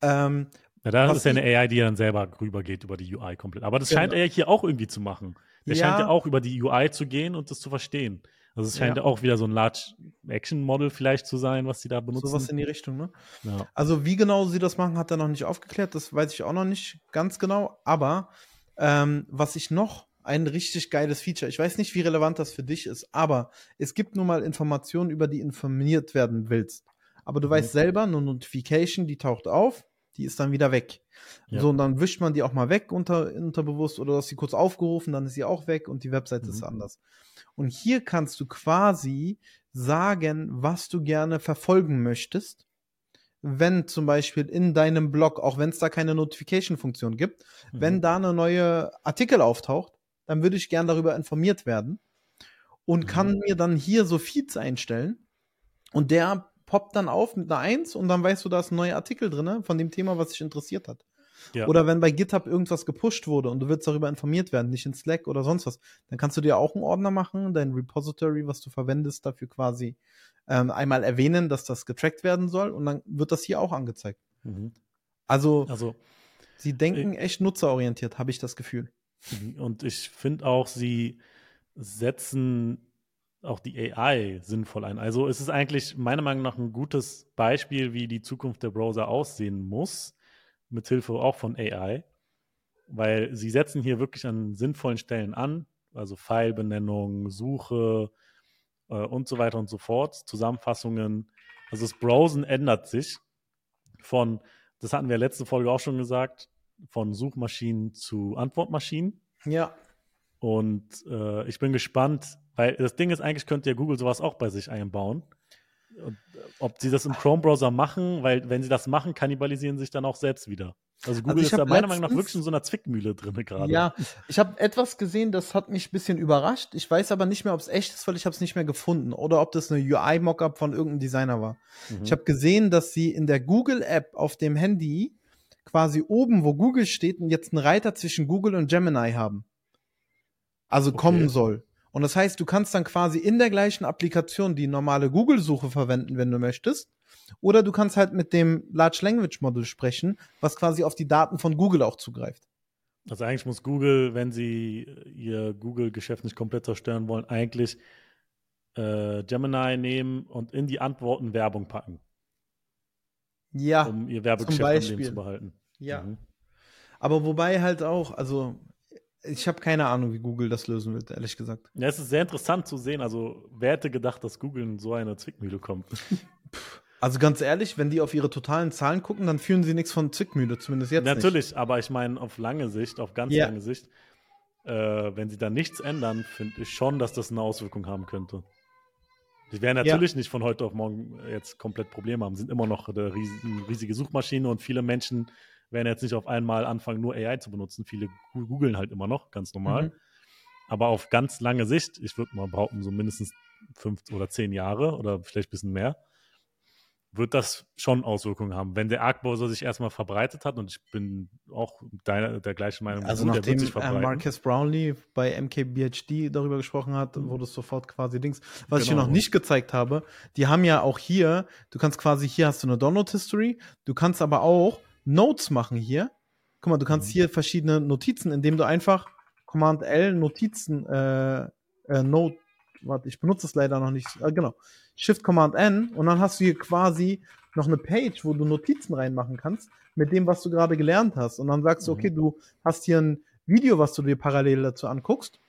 ähm, ja, da ist ja eine AI, die dann selber rübergeht über die UI komplett. Aber das genau. scheint er hier auch irgendwie zu machen. Der ja. scheint ja auch über die UI zu gehen und das zu verstehen. Also es scheint ja. auch wieder so ein Large Action Model vielleicht zu sein, was sie da benutzen. Sowas in die Richtung, ne? Ja. Also wie genau sie das machen, hat er noch nicht aufgeklärt. Das weiß ich auch noch nicht ganz genau. Aber ähm, was ich noch ein richtig geiles Feature. Ich weiß nicht, wie relevant das für dich ist, aber es gibt nun mal Informationen, über die informiert werden willst. Aber du mhm. weißt selber, eine Notification, die taucht auf, die ist dann wieder weg. Ja. So, und dann wischt man die auch mal weg unter, unterbewusst oder dass sie kurz aufgerufen, dann ist sie auch weg und die Webseite mhm. ist anders. Und hier kannst du quasi sagen, was du gerne verfolgen möchtest. Wenn zum Beispiel in deinem Blog, auch wenn es da keine Notification-Funktion gibt, mhm. wenn da eine neue Artikel auftaucht, dann würde ich gern darüber informiert werden und mhm. kann mir dann hier so Feeds einstellen und der poppt dann auf mit einer Eins und dann weißt du, da ist ein neuer Artikel drin von dem Thema, was dich interessiert hat. Ja. Oder wenn bei GitHub irgendwas gepusht wurde und du willst darüber informiert werden, nicht in Slack oder sonst was, dann kannst du dir auch einen Ordner machen, dein Repository, was du verwendest, dafür quasi ähm, einmal erwähnen, dass das getrackt werden soll und dann wird das hier auch angezeigt. Mhm. Also, also, sie denken ich, echt nutzerorientiert, habe ich das Gefühl. Mhm. Und ich finde auch, sie setzen auch die AI sinnvoll ein. Also es ist eigentlich meiner Meinung nach ein gutes Beispiel, wie die Zukunft der Browser aussehen muss mithilfe auch von AI, weil sie setzen hier wirklich an sinnvollen Stellen an, also Filebenennung, Suche äh, und so weiter und so fort, Zusammenfassungen. Also das Browsen ändert sich von, das hatten wir letzte Folge auch schon gesagt, von Suchmaschinen zu Antwortmaschinen. Ja. Und äh, ich bin gespannt, weil das Ding ist, eigentlich könnte ja Google sowas auch bei sich einbauen. Und ob sie das im Chrome-Browser machen, weil wenn sie das machen, kannibalisieren sie sich dann auch selbst wieder. Also Google Also ist da meiner Meinung nach wirklich in so einer Zwickmühle drin gerade. Ja, ich habe etwas gesehen, das hat mich ein bisschen überrascht. Ich weiß aber nicht mehr, ob es echt ist, weil ich habe es nicht mehr gefunden. Oder ob das eine UI-Mockup von irgendeinem Designer war. Mhm. Ich habe gesehen, dass sie in der Google-App auf dem Handy quasi oben, wo Google steht, jetzt einen Reiter zwischen Google und Gemini haben. Also Okay. kommen soll. Und das heißt, du kannst dann quasi in der gleichen Applikation die normale Google-Suche verwenden, wenn du möchtest. Oder du kannst halt mit dem Large Language Model sprechen, was quasi auf die Daten von Google auch zugreift. Also eigentlich muss Google, wenn sie ihr Google-Geschäft nicht komplett zerstören wollen, eigentlich äh, Gemini nehmen und in die Antworten Werbung packen, Ja, um ihr Werbegeschäft am Leben zu behalten. ja. Mhm. Aber wobei halt auch, also ich habe keine Ahnung, wie Google das lösen wird, ehrlich gesagt. Ja, es ist sehr interessant zu sehen. Also, wer hätte gedacht, dass Google in so eine Zwickmühle kommt? <laughs> Also ganz ehrlich, wenn die auf ihre totalen Zahlen gucken, dann führen sie nichts von Zwickmühle, zumindest jetzt Natürlich, aber ich meine, auf lange Sicht, auf ganz Ja. lange Sicht, äh, wenn sie da nichts ändern, finde ich schon, dass das eine Auswirkung haben könnte. Die werden Ja. natürlich nicht von heute auf morgen jetzt komplett Probleme haben, sind immer noch eine riesige Suchmaschine und viele Menschen werden jetzt nicht auf einmal anfangen, nur AI zu benutzen. Viele googeln halt immer noch, ganz normal. Mhm. Aber auf ganz lange Sicht, ich würde mal behaupten, so mindestens fünf oder zehn Jahre oder vielleicht ein bisschen mehr, wird das schon Auswirkungen haben. Wenn der Arc-Browser sich erstmal verbreitet hat, und ich bin auch deiner, der gleichen Meinung, Also der nachdem äh. Marcus Brownlee bei MKBHD darüber gesprochen hat, Mhm. wurde es sofort quasi Dings. Was ich dir Genau. noch nicht gezeigt habe, die haben ja auch hier, du kannst quasi, hier hast du eine Download-History, du kannst aber auch Notes machen hier. Guck mal, du kannst Mhm. hier verschiedene Notizen, indem du einfach Command L Notizen, äh, äh, Note, warte, ich benutze es leider noch nicht, äh, genau, Shift Command N und dann hast du hier quasi noch eine Page, wo du Notizen reinmachen kannst mit dem, was du gerade gelernt hast. Und dann sagst du, Mhm. okay, du hast hier ein Video, was du dir parallel dazu anguckst.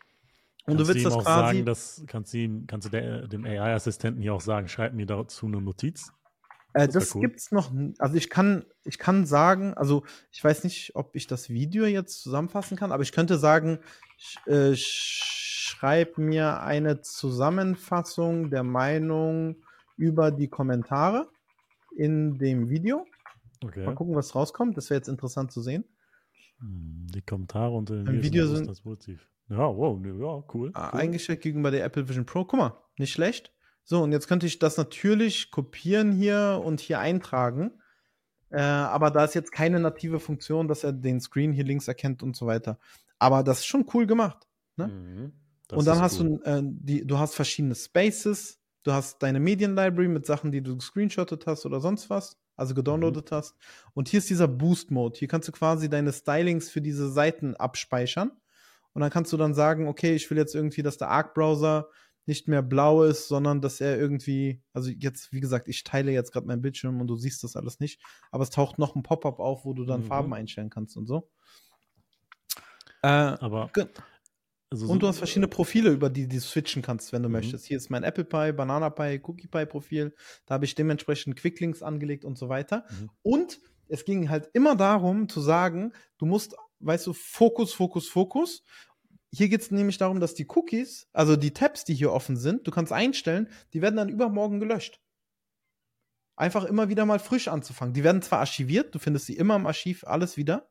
Und kannst du willst ihm das auch quasi. sagen, dass, kannst, du ihm, kannst du der, dem AI-Assistenten hier auch sagen, schreib mir dazu eine Notiz. Äh, Das cool. gibt's noch. Also ich kann, ich kann sagen, also ich weiß nicht, ob ich das Video jetzt zusammenfassen kann, aber ich könnte sagen, sch, äh, schreib mir eine Zusammenfassung der Meinung über die Kommentare in dem Video. Okay. Mal gucken, was rauskommt. Das wäre jetzt interessant zu sehen. Hm, Die Kommentare unter Im Videos Video sind- das positiv. Ja, wow, ne, ja, cool. Ah, cool. Eingestellt gegenüber der Apple Vision Pro. Guck mal, nicht schlecht. So, und jetzt könnte ich das natürlich kopieren hier und hier eintragen. Äh, aber da ist jetzt keine native Funktion, dass er den Screen hier links erkennt und so weiter. Aber das ist schon cool gemacht. ne? Mhm. Und dann hast cool. du, äh, die, du hast verschiedene Spaces, du hast deine Medienlibrary mit Sachen, die du gescreenshottet hast oder sonst was, also gedownloadet hast. Und hier ist dieser Boost-Mode. Hier kannst du quasi deine Stylings für diese Seiten abspeichern. Und dann kannst du dann sagen, okay, ich will jetzt irgendwie, dass der Arc-Browser nicht mehr blau ist, sondern dass er irgendwie, also jetzt, wie gesagt, ich teile jetzt gerade meinen Bildschirm und du siehst das alles nicht, aber es taucht noch ein Pop-up auf, wo du dann Mhm. Farben einstellen kannst und so. Äh, Aber also so- und du hast verschiedene Profile, über die du switchen kannst, wenn du Mhm. möchtest. Hier ist mein Apple Pie, Banana Pie, Cookie Pie Profil. Da habe ich dementsprechend Quicklinks angelegt und so weiter. Mhm. Und es ging halt immer darum zu sagen, du musst, weißt du, Fokus, Fokus, Fokus. Hier geht es nämlich darum, dass die Cookies, also die Tabs, die hier offen sind, du kannst einstellen, die werden dann übermorgen gelöscht. Einfach immer wieder mal frisch anzufangen. Die werden zwar archiviert, du findest sie immer im Archiv, alles wieder.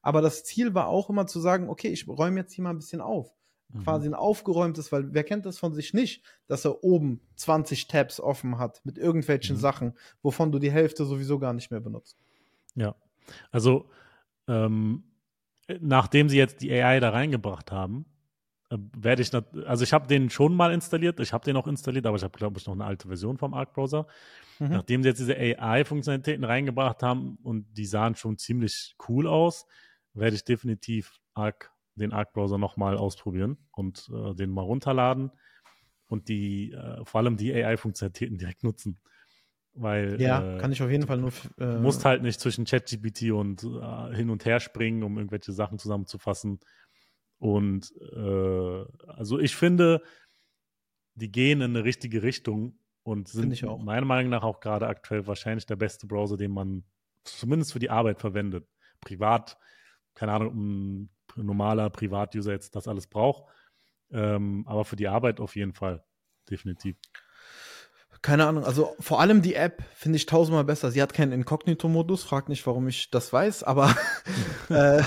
Aber das Ziel war auch immer zu sagen, okay, ich räume jetzt hier mal ein bisschen auf Mhm. quasi ein aufgeräumtes, weil wer kennt das von sich nicht, dass er oben 20 Tabs offen hat mit irgendwelchen Mhm. Sachen, wovon du die Hälfte sowieso gar nicht mehr benutzt. Ja. Also, ähm, nachdem sie jetzt die AI da reingebracht haben, äh, werde ich, also ich habe den schon mal installiert, ich habe den auch installiert, aber ich habe, glaube ich, noch eine alte Version vom Arc-Browser. Mhm. Nachdem sie jetzt diese AI-Funktionalitäten reingebracht haben und die sahen schon ziemlich cool aus, werde ich definitiv Arc, den Arc-Browser nochmal ausprobieren und äh, den mal runterladen und die, äh, vor allem die AI-Funktionalitäten direkt nutzen. Weil Ja, äh, kann ich auf jeden Fall nur. Äh, musst halt nicht zwischen ChatGPT und äh, hin und her springen, um irgendwelche Sachen zusammenzufassen. Und äh, also ich finde, die gehen in eine richtige Richtung und sind ich auch. meiner Meinung nach auch gerade aktuell wahrscheinlich der beste Browser, den man zumindest für die Arbeit verwendet. Privat, keine Ahnung, ob ein normaler Privatuser jetzt das alles braucht, ähm, aber für die Arbeit auf jeden Fall, definitiv. Keine Ahnung, also vor allem die App finde ich tausendmal besser. Sie hat keinen Inkognito-Modus, frag nicht, warum ich das weiß, aber, <laughs> äh,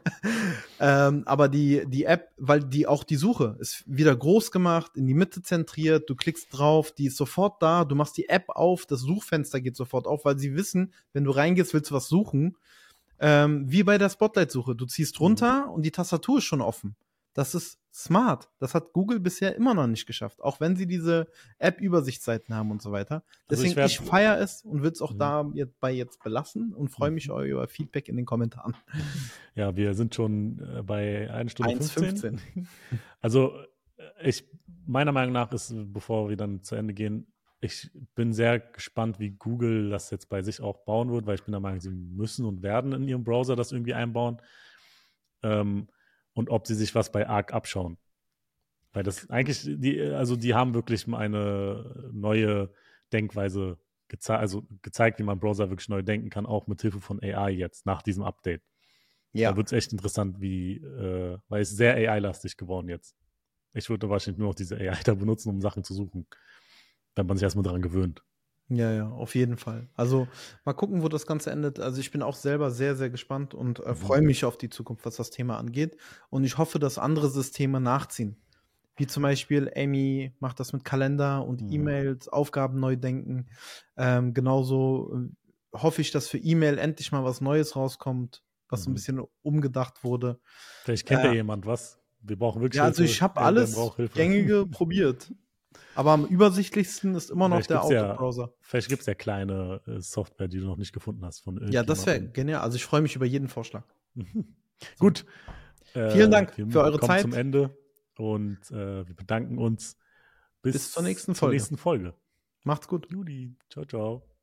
<laughs> ähm, aber die, die App, weil die auch die Suche ist wieder groß gemacht, in die Mitte zentriert, du klickst drauf, die ist sofort da, du machst die App auf, das Suchfenster geht sofort auf, weil sie wissen, wenn du reingehst, willst du was suchen. Ähm, wie bei der Spotlight-Suche. Du ziehst runter und die Tastatur ist schon offen. Das ist smart. Das hat Google bisher immer noch nicht geschafft, auch wenn sie diese App-Übersichtsseiten haben und so weiter. Deswegen, also ich, ich feiere es und würde es auch mhm. dabei jetzt belassen und freue mich mhm. über Feedback in den Kommentaren. Ja, wir sind schon äh, bei 1 Stunde 1, 15. 15. Also äh, ich, meiner Meinung nach ist, bevor wir dann zu Ende gehen, ich bin sehr gespannt, wie Google das jetzt bei sich auch bauen wird, weil ich bin der Meinung, sie müssen und werden in ihrem Browser das irgendwie einbauen. Ähm, und ob sie sich was bei Arc abschauen. Weil das eigentlich, die, also die haben wirklich eine neue Denkweise geze also gezeigt, wie man Browser wirklich neu denken kann, auch mit Hilfe von AI jetzt, nach diesem Update. Ja. Da wird es echt interessant, wie, äh, weil es sehr AI-lastig geworden jetzt. Ich würde wahrscheinlich nur noch diese AI <laughs> da benutzen, um Sachen zu suchen, wenn man sich erstmal daran gewöhnt. Ja, ja, auf jeden Fall. Also mal gucken, wo das Ganze endet. Also ich bin auch selber sehr, sehr gespannt und äh, freue mhm. mich auf die Zukunft, was das Thema angeht. Und ich hoffe, dass andere Systeme nachziehen. Wie zum Beispiel Amy macht das mit Kalender und mhm. E-Mails, Aufgaben neu denken. Ähm, genauso äh, hoffe ich, dass für E-Mail endlich mal was Neues rauskommt, was mhm. ein bisschen umgedacht wurde. Vielleicht kennt äh, ja jemand was. Wir brauchen wirklich. Ja, also ich habe alles Gängige <laughs> probiert. Aber am übersichtlichsten ist immer noch der Autobrowser. Ja, vielleicht gibt es ja kleine äh, Software, die du noch nicht gefunden hast von Ja, das wäre genial. Also ich freue mich über jeden Vorschlag. <laughs> Gut. Äh, Vielen Dank für eure Zeit. zum Ende und äh, wir bedanken uns bis, bis zur nächsten Folge. Zur nächsten Folge. Macht's gut. Judy. Ciao, ciao.